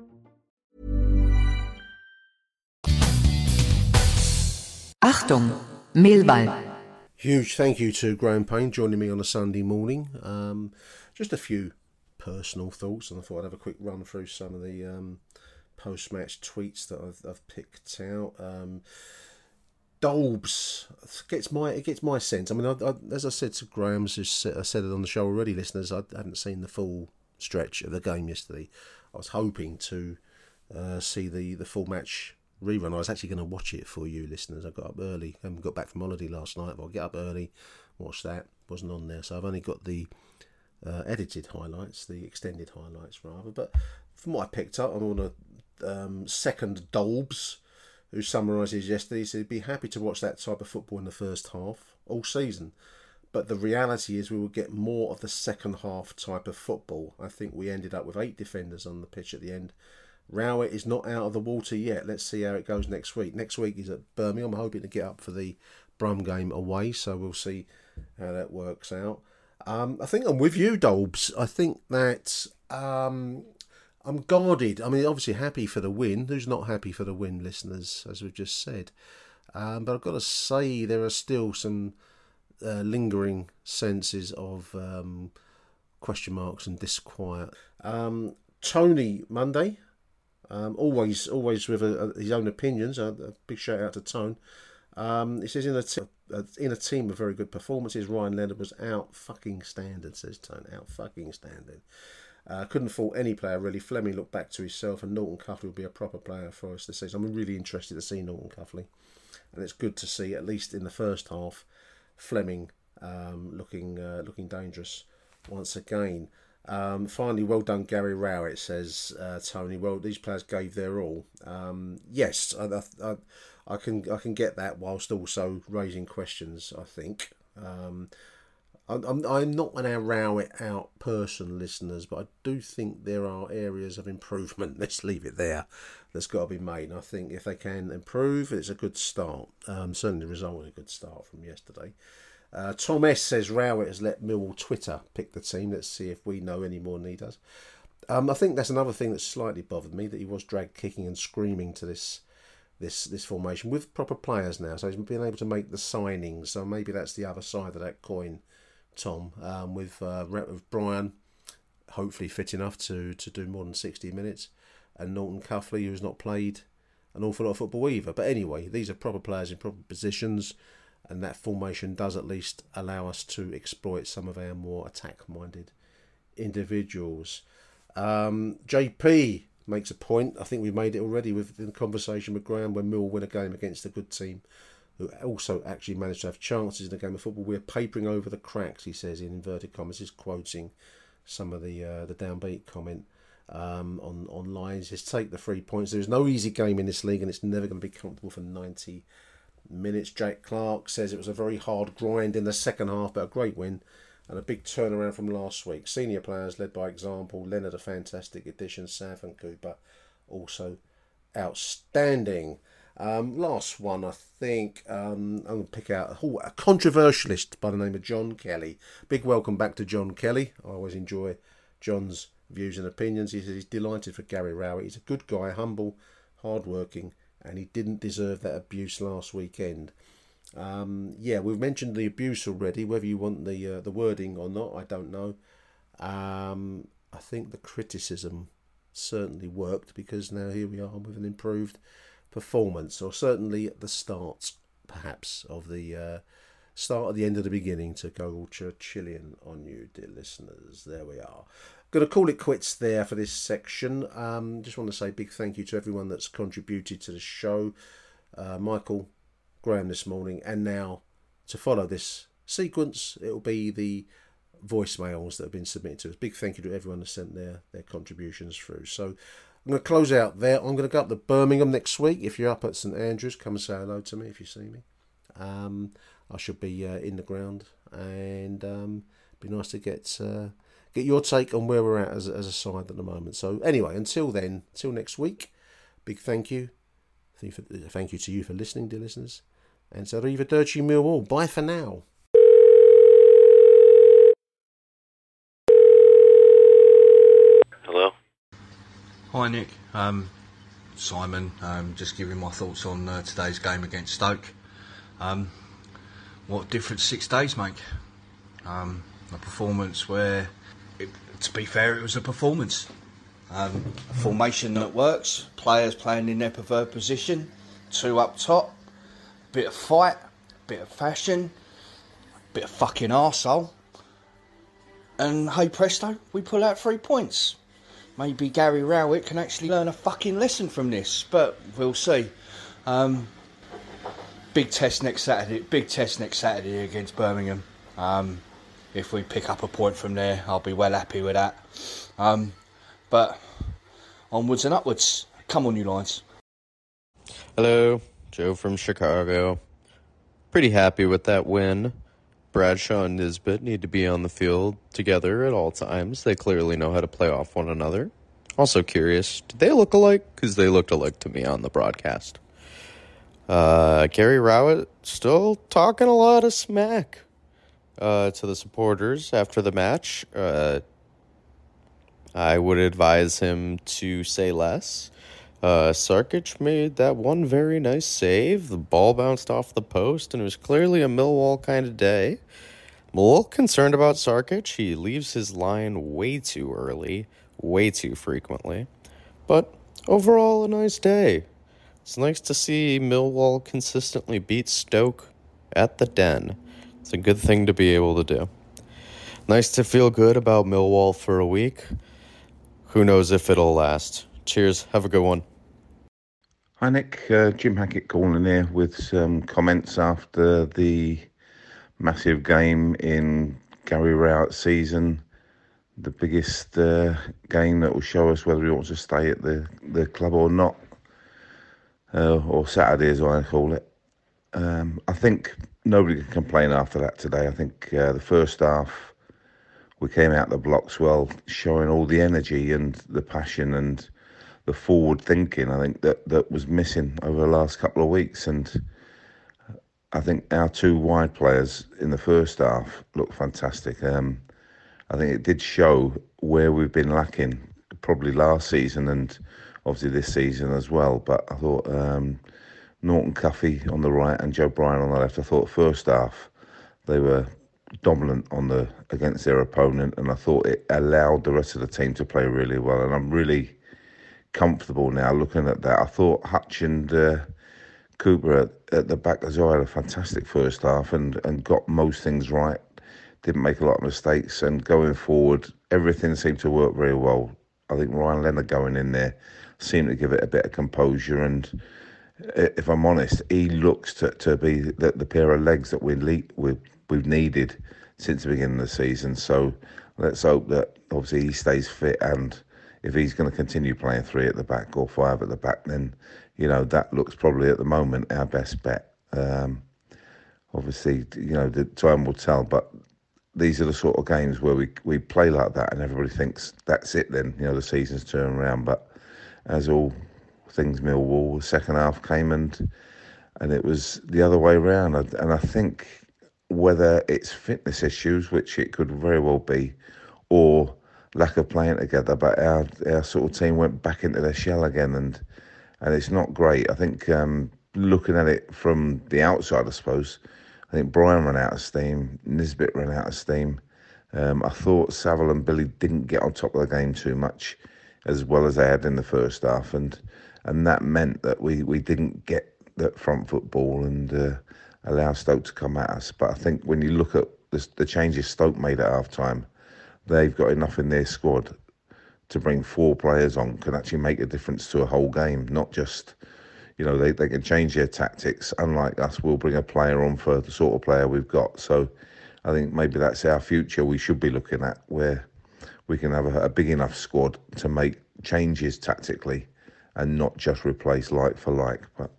Achtung, Millwall. Huge thank you to Graham Payne joining me on a Sunday morning. Um, just a few personal thoughts, and I thought I'd have a quick run through some of the um, post match tweets that I've, I've picked out. Um, Dolbs gets my it gets my sense. I mean, I, I, as I said to Graham, I said it on the show already, listeners, I hadn't seen the full stretch of the game yesterday. I was hoping to uh, see the, the full match rerun. I was actually going to watch it for you, listeners. I got up early. I got back from holiday last night, but I'll get up early, watch that. Wasn't on there, so I've only got the uh, edited highlights, the extended highlights rather. But from what I picked up I'm on a um, second Dolbs who summarises yesterday, he said he'd be happy to watch that type of football in the first half all season. But the reality is, we will get more of the second half type of football. I think we ended up with eight defenders on the pitch at the end. Rowett is not out of the water yet. Let's see how it goes next week. Next week is at Birmingham. I'm hoping to get up for the Brum game away, so we'll see how that works out. Um, I think I'm with you, Dolbs. I think that um, I'm guarded. I mean, obviously happy for the win. Who's not happy for the win, listeners, as we've just said? Um, but I've got to say, there are still some uh, lingering senses of um, question marks and disquiet. Um, Tony Monday, um, always always with a, a, his own opinions. A, a, big shout out to Tone. Um, he says in a, t- uh, in a team of very good performances, Ryan Leonard was out fucking standard. Says Tone, out fucking standard. Uh, couldn't fault any player really. Flemming looked back to himself, and Norton Cuffy will be a proper player for us this season. I'm really interested to see Norton Cuffy, and it's good to see at least in the first half, Flemming um, looking uh, looking dangerous once again. Um, finally, well done, Gary Rowett. Says uh, Tony. Well, these players gave their all. Um, yes, I, I, I, can I can get that whilst also raising questions. I think. Um, I'm, I'm not an Rowett out person, listeners, but I do think there are areas of improvement. Let's leave it there. That's got to be made. And I think if they can improve, it's a good start. Um, certainly, the result was a good start from yesterday. Uh, Tom S says Rowett has let Millwall Twitter pick the team. Let's see if we know any more than he does. Um, I think that's another thing that slightly bothered me that he was dragged kicking and screaming to this this this formation with proper players now. So he's been able to make the signings. So maybe that's the other side of that coin, Tom. Um, with uh, with Bryan, hopefully fit enough to to do more than sixty minutes, and Norton Cuffy who's not played an awful lot of football either. But anyway, these are proper players in proper positions and that formation does at least allow us to exploit some of our more attack minded individuals. Um, JP makes a point. I think we made it already with the conversation with Graham when Mill win a game against a good team who also actually managed to have chances in a game of football. We're papering over the cracks, he says in inverted commas. He's quoting some of the uh, the downbeat comment um, on online. He says, take the three points. There's no easy game in this league and it's never going to be comfortable for 90 minutes. Jake Clark says it was a very hard grind in the second half, but a great win and a big turnaround from last week. Senior players led by example. Leonard, a fantastic addition. Sav and Cooper also outstanding. Um, last one, I think um, I'm going to pick out oh, a controversialist by the name of John Kelly. Big welcome back to John Kelly. I always enjoy John's views and opinions. He says he's delighted for Gary Rowett. He's a good guy, humble, hard-working, and he didn't deserve that abuse last weekend. Um, yeah, we've mentioned the abuse already. Whether you want the uh, the wording or not, I don't know. Um, I think the criticism certainly worked because now here we are with an improved performance, or certainly at the start, perhaps, of the uh, start at the end of the beginning to go Churchillian on you, dear listeners. There we are. Going to call it quits there for this section. Um, just want to say big thank you to everyone that's contributed to the show. Uh, Michael, Graham this morning, and now to follow this sequence, it will be the voicemails that have been submitted to us. Big thank you to everyone that sent their, their contributions through. So I'm going to close out there. I'm going to go up to Birmingham next week. If you're up at St Andrews, come and say hello to me if you see me. Um, I should be uh, in the ground and um, be nice to get uh, get your take on where we're at as, as a side at the moment. So anyway, until then, until next week, big thank you. Thank you to you for listening, dear listeners. And so Arrivederci Millwall. Bye for now. Hello. Hi Nick. Um, Simon. Um, just giving my thoughts on uh, today's game against Stoke. Um, what difference six days make? Um, a performance where it, to be fair, it was a performance. Um, a formation that works, players playing in their preferred position, two up top, bit of fight, bit of fashion, bit of fucking arsehole. And hey presto, we pull out three points. Maybe Gary Rowett can actually learn a fucking lesson from this, but we'll see. Um, big test next Saturday. Big test next Saturday against Birmingham. Um, if we pick up a point from there, I'll be well happy with that. Um, but onwards and upwards. Come on, you Lions. Hello, Joe from Chicago. Pretty happy with that win. Bradshaw and Nisbet need to be on the field together at all times. They clearly know how to play off one another. Also curious, did they look alike? Because they looked alike to me on the broadcast. Uh, Gary Rowett still talking a lot of smack uh, to the supporters after the match. Uh, I would advise him to say less. Uh, Sarkic made that one very nice save. The ball bounced off the post, and it was clearly a Millwall kind of day. I'm a little concerned about Sarkic. He leaves his line way too early, way too frequently. But overall, a nice day. It's nice to see Millwall consistently beat Stoke at the Den. It's a good thing to be able to do. Nice to feel good about Millwall for a week. Who knows if it'll last. Cheers. Have a good one. Hi, Nick. Uh, Jim Hackett calling here with some comments after the massive game in Gary Rowett's season. The biggest uh, game that will show us whether he wants to stay at the, the club or not, uh, or Saturday as I call it. Um, I think nobody can complain after that today. I think uh, the first half we came out the blocks well, showing all the energy and the passion and the forward thinking. I think that that was missing over the last couple of weeks, and I think our two wide players in the first half looked fantastic. Um, I think it did show where we've been lacking, probably last season and obviously this season as well. But I thought um, Norton Cuffy on the right and Joe Bryan on the left. I thought first half they were dominant on the against their opponent, and I thought it allowed the rest of the team to play really well. And I'm really comfortable now looking at that. I thought Hutch and uh, Cooper at, at, the back as well had a fantastic first half and, and got most things right. Didn't make a lot of mistakes, and going forward, everything seemed to work very well. I think Ryan Leonard going in there seemed to give it a bit of composure and if I'm honest, he looks to, to be the, the pair of legs that we we, we've needed since the beginning of the season. So let's hope that obviously he stays fit and if he's going to continue playing three at the back or five at the back, then you know that looks probably at the moment our best bet. Um, obviously, you know the time will tell, but these are the sort of games where we we play like that, and everybody thinks that's it. Then you know the season's turned around, but as all things Millwall, the second half came and and it was the other way around, and I think whether it's fitness issues, which it could very well be, or lack of playing together. But our our sort of team went back into their shell again, and and it's not great. I think um, looking at it from the outside, I suppose, I think Bryan ran out of steam, Nisbet ran out of steam. Um, I thought Saville and Billy didn't get on top of the game too much, as well as they had in the first half, and and that meant that we, we didn't get that front football and uh, allow Stoke to come at us. But I think when you look at the, the changes Stoke made at half time, they've got enough in their squad to bring four players on can actually make a difference to a whole game, not just, you know, they, they can change their tactics. Unlike us, we'll bring a player on for the sort of player we've got. So I think maybe that's our future we should be looking at, where we can have a, a big enough squad to make changes tactically and not just replace like for like. But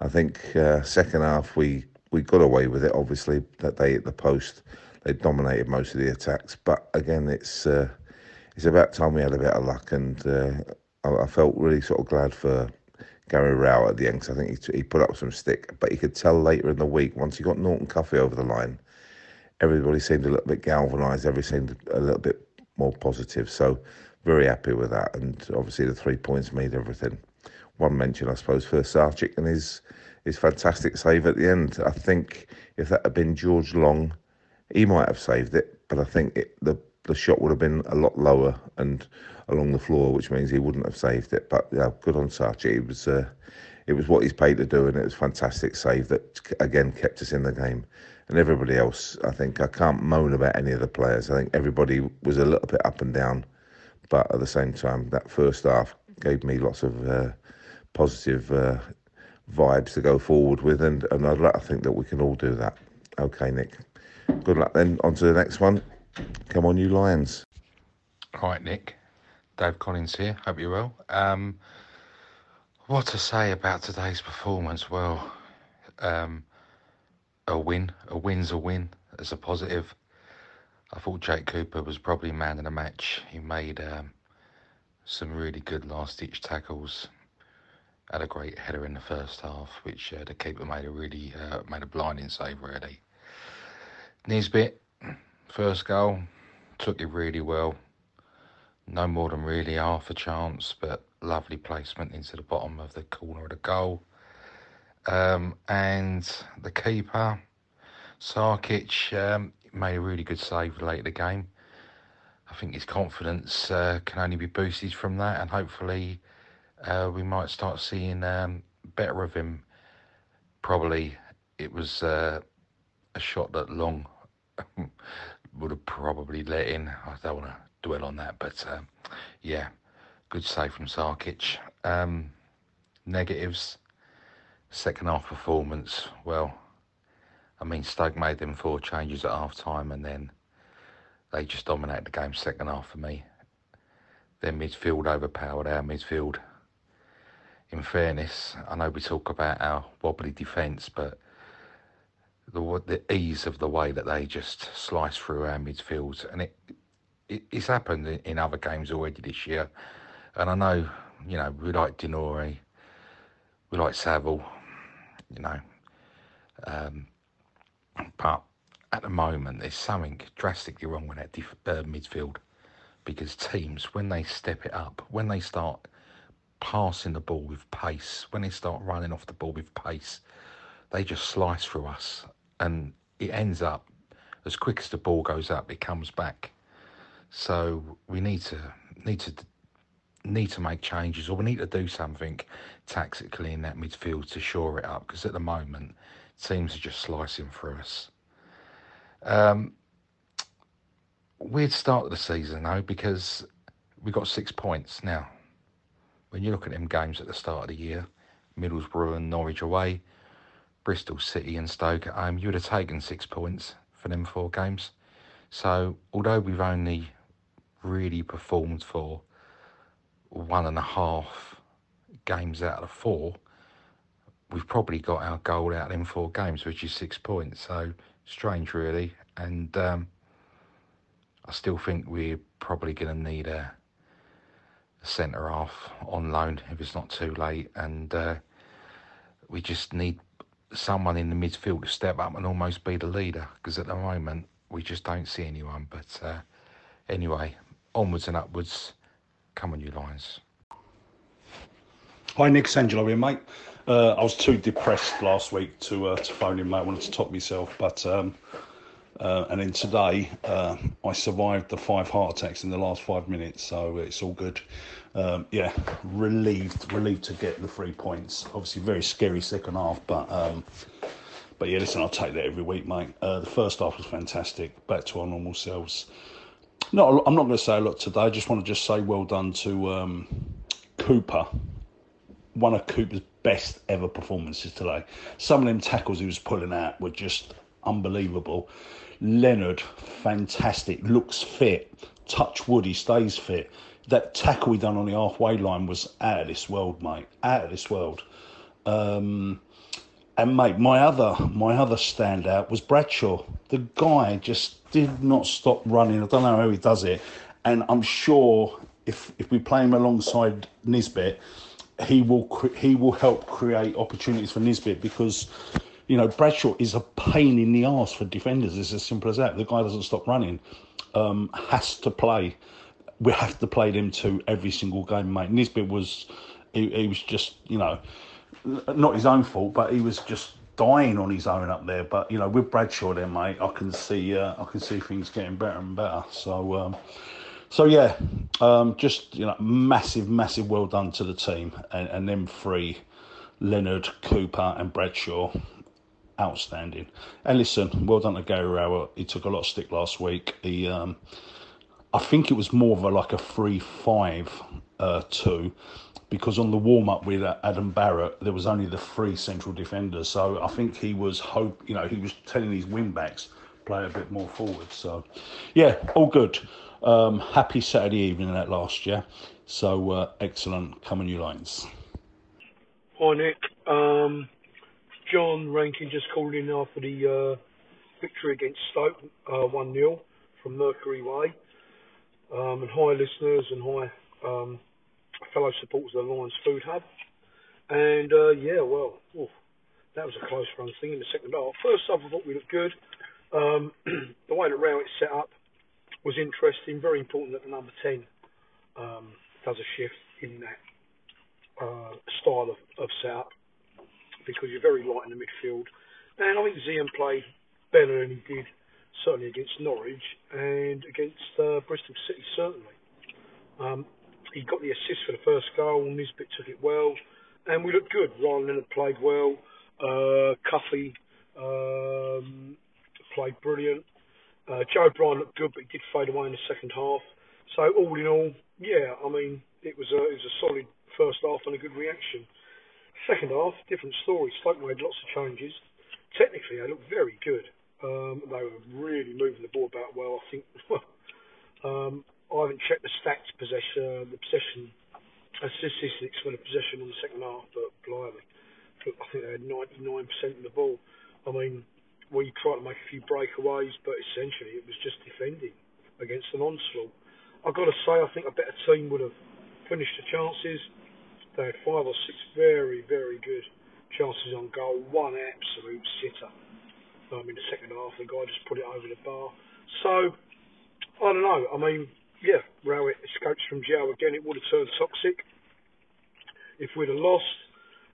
I think uh, second half we, we got away with it, obviously, that they hit the post they dominated most of the attacks. But again, it's uh, it's about time we had a bit of luck, and uh, I, I, felt really sort of glad for Gary Rowett at the end because I think he, he put up some stick. But you could tell later in the week once he got Norton Cuffy over the line, everybody seemed a little bit galvanised. Everything seemed a little bit more positive. So very happy with that, and obviously the three points made everything. One mention, I suppose, for Sarkic and his his fantastic save at the end. I think if that had been George Long he might have saved it, but I think it, the the shot would have been a lot lower and along the floor, which means he wouldn't have saved it. But yeah, good on Sarkic. It was uh, it was what he's paid to do, and it was fantastic save that again kept us in the game. And everybody else, I think I can't moan about any of the players. I think everybody was a little bit up and down, but at the same time, that first half gave me lots of uh, positive uh, vibes to go forward with, and, and I'd like to think that we can all do that. Okay, Nick. Good luck then. On to the next one. Come on, you Lions. All right, Nick. Dave Collins here. Hope you're well. Um, what to say about today's performance? Well, um, a win. A win's a win. It's a positive. I thought Jake Cooper was probably man of the match. He made um, some really good last ditch tackles. Had a great header in the first half, which uh, the keeper made a really uh, made a blinding save. Really, Nisbet first goal took it really well. No more than really half a chance, but lovely placement into the bottom of the corner of the goal. Um, and the keeper, Sarkic, um, made a really good save late in the game. I think his confidence uh, can only be boosted from that, and hopefully uh, we might start seeing um, better of him. Probably it was uh, a shot that Long would have probably let in. I don't want to dwell on that, but um, yeah, good save from Sarkic. Um, negatives, second half performance. Well, I mean, Stoke made them four changes at half time and then they just dominated the game second half for me. Their midfield overpowered our midfield. In fairness, I know we talk about our wobbly defence, but the the ease of the way that they just slice through our midfields, and it, it it's happened in, other games already this year. And I know, you know, we like De Norre, we like Saville, you know, um, but at the moment there's something drastically wrong with that uh, midfield because teams when they step it up, when they start passing the ball with pace, when they start running off the ball with pace, they just slice through us and it ends up as quick as the ball goes up, it comes back. So we need to need to need to make changes, or we need to do something tactically in that midfield to shore it up. Because at the moment, teams are just slicing through us. Um, weird start of the season though, because we got six points now. When you look at them games at the start of the year, Middlesbrough and Norwich away, Bristol City and Stoke at home, you would have taken six points for them four games. So, although we've only really performed for one and a half games out of four, we've probably got our goal out in four games, which is six points. So, strange, really. And um, I still think we're probably going to need a, a centre half on loan if it's not too late. And uh, we just need someone in the midfield to step up and almost be the leader because at the moment we just don't see anyone. But uh, anyway, onwards and upwards. Come on, you Lions. Hi, Nick Sangelo here, mate. Uh, I was too depressed last week to uh, to phone him. I wanted to top myself, but um, uh, and then today uh, I survived the five heart attacks in the last five minutes, so it's all good. Um, yeah, relieved, relieved to get the three points. Obviously, very scary second half, but um, but yeah, listen, I'll take that every week, mate. Uh, the first half was fantastic. Back to our normal selves. No, I'm not going to say a lot today. I just want to just say well done to um, Cooper. One of Cooper's best ever performances today. Some of them tackles he was pulling out were just unbelievable. Leonard, fantastic, looks fit. Touch wood, he stays fit. That tackle he done on the halfway line was out of this world, mate. Out of this world. Um, and mate, my other my other standout was Bradshaw. The guy just did not stop running. I don't know how he does it, and I'm sure if if we play him alongside Nisbet, he will he will help create opportunities for Nisbet because you know Bradshaw is a pain in the ass for defenders. It's as simple as that. The guy doesn't stop running. Um, has to play. We have to play them two every single game, mate. Nisbet was he, he was just you know not his own fault, but he was just dying on his own up there. But you know, with Bradshaw there, mate, I can see uh, I can see things getting better and better. So. Um, so yeah, um, just you know, massive, massive well done to the team and, and them three, Leonard, Cooper, and Bradshaw, outstanding. And listen, well done to Gary Rowett. He took a lot of stick last week. He, um, I think it was more of a like a three-five uh, two, because on the warm-up with Adam Barrett there was only the three central defenders. So I think he was hope, you know, he was telling his wing backs play a bit more forward. So yeah, all good. Um, happy Saturday evening at last, yeah. So uh, excellent. Come on, you Lions. Hi Nick. Um, John Rankin just called in after the uh, victory against Stoke, uh, 1 0 from Mercury Way. Um, and hi, listeners, and hi, um, fellow supporters of the Lions Food Hub. And uh, yeah, well, oof, that was a close run thing in the second half. First half, I thought we looked good. Um, the way that Rowett set up, was interesting. Very important that the number 10 um, does a shift in that uh, style of, of setup because you're very light in the midfield. And I think Zian played better than he did certainly against Norwich and against uh, Bristol City, certainly. Um, he got the assist for the first goal, Nisbet took it well, and we looked good. Ryan Leonard played well, uh, Cuffy um, played brilliant. Uh, Joe Bryan looked good, but he did fade away in the second half. So all in all, yeah, I mean, it was a it was a solid first half and a good reaction. Second half, different story. Stoke made lots of changes. Technically, they looked very good. Um, they were really moving the ball about well. I think. um, I haven't checked the stats possession, uh, the possession uh, statistics for the possession on the second half, but blimey, I think they had 99% of the ball. I mean, we tried to make a few breakaways, but essentially it was just defending against an onslaught. I've got to say, I think a better team would have finished the chances. They had five or six very, very good chances on goal. One absolute sitter. Um, in the second half, the guy just put it over the bar. So, I don't know. I mean, yeah, Rowett escapes from jail again. It would have turned toxic if we'd have lost.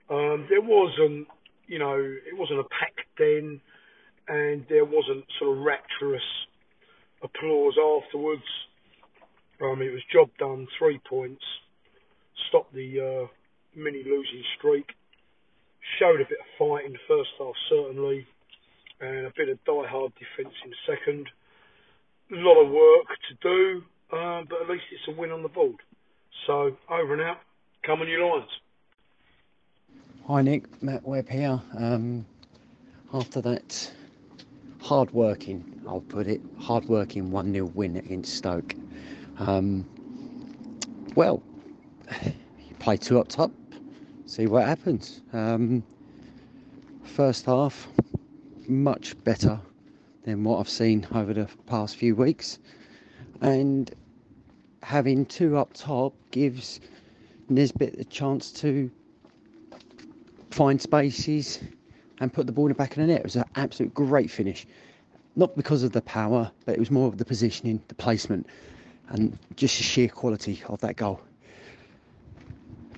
Um, there wasn't, you know, it wasn't a packed den and there wasn't sort of rapturous applause afterwards. Um, it was job done, three points, stopped the uh, mini losing streak, showed a bit of fight in the first half certainly, and a bit of die-hard defence in the second. A lot of work to do, um, but at least it's a win on the board. So over and out, come on you Lions. Hi Nick, Matt Webb here. Um, after that hard working, I'll put it, hard working 1 0 win against Stoke. Um, well, you play two up top, see what happens. Um, first half, much better than what I've seen over the past few weeks. And having two up top gives Nisbet a chance to find spaces, and put the ball in the back of the net. It was an absolute great finish. Not because of the power, but it was more of the positioning, the placement, and just the sheer quality of that goal.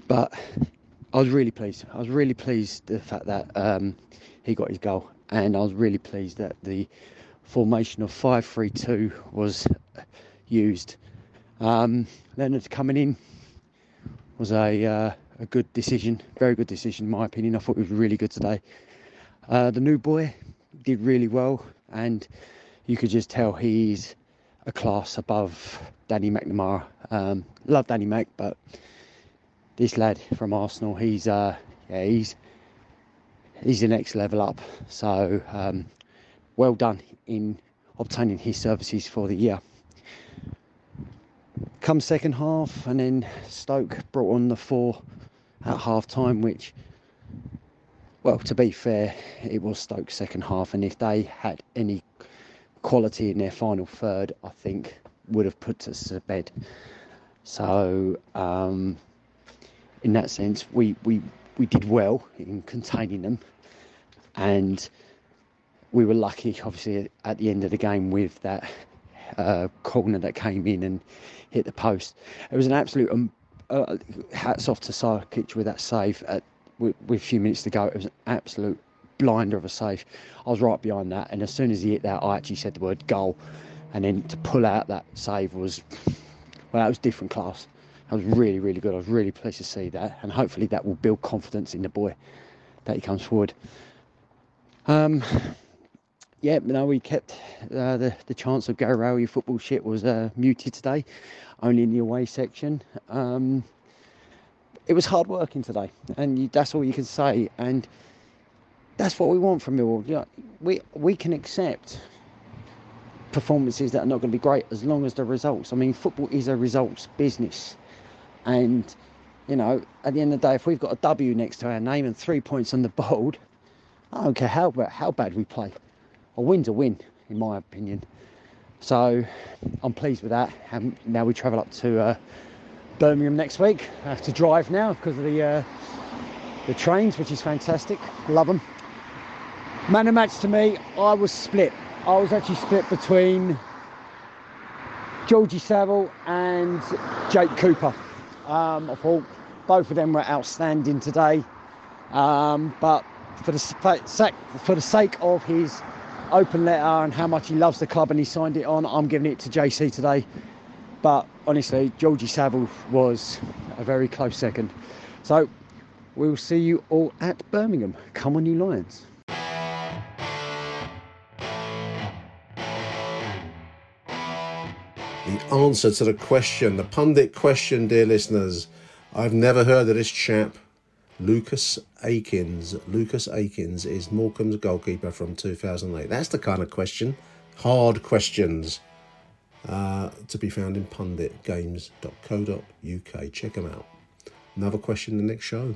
But I was really pleased. I was really pleased the fact that um, he got his goal, and I was really pleased that the formation of 5-3-2 was used. Um, Leonard coming in was a uh, a good decision, very good decision in my opinion. I thought it was really good today. Uh, the new boy did really well, and you could just tell he's a class above Danny McNamara. Um, love Danny Mac, but this lad from Arsenal, he's uh, yeah, he's he's the next level up. So um, well done in obtaining his services for the year. Come second half, and then Stoke brought on the four at half time, which well, to be fair, it was Stoke's second half, and if they had any quality in their final third, I think would have put us to bed. So, um, in that sense, we, we we did well in containing them, and we were lucky, obviously, at the end of the game with that uh, corner that came in and hit the post. It was an absolute um, uh, hats off to Sarkic with that save at with, with a few minutes to go, it was an absolute blinder of a save. I was right behind that, and as soon as he hit that, I actually said the word goal, and then to pull out that save was, well, that was different class. That was really, really good. I was really pleased to see that, and hopefully that will build confidence in the boy that he comes forward. Um, yeah, no, we kept uh, the the chance of Gary Rowett football shit was uh, muted today, only in the away section. Um, it was hard working today, and you, that's all you can say. And that's what we want from Millwall. You we we can accept performances that are not going to be great as long as the results. I mean, football is a results business, and you know, at the end of the day, if we've got a W next to our name and three points on the board, I don't care how how bad we play a win's a win, in my opinion. So I'm pleased with that. And now we travel up to uh, Birmingham next week. I have to drive now because of the uh, the trains, which is fantastic. Love them. Man of match to me, I was split. I was actually split between Georgie Saville and Jake Cooper. Um, I thought both of them were outstanding today, um, but for the for the sake of his open letter and how much he loves the club and he signed it on. I'm giving it to JC today. But honestly, Georgie Saville was a very close second. So we'll see you all at Birmingham. Come on, you Lions. The answer to the question, the pundit question, dear listeners. I've never heard of this chap Lucas Akins. Lucas Akins is Morecambe's goalkeeper from 2008. That's the kind of question, hard questions, uh, to be found in punditgames.co.uk. Check them out. Another question in the next show.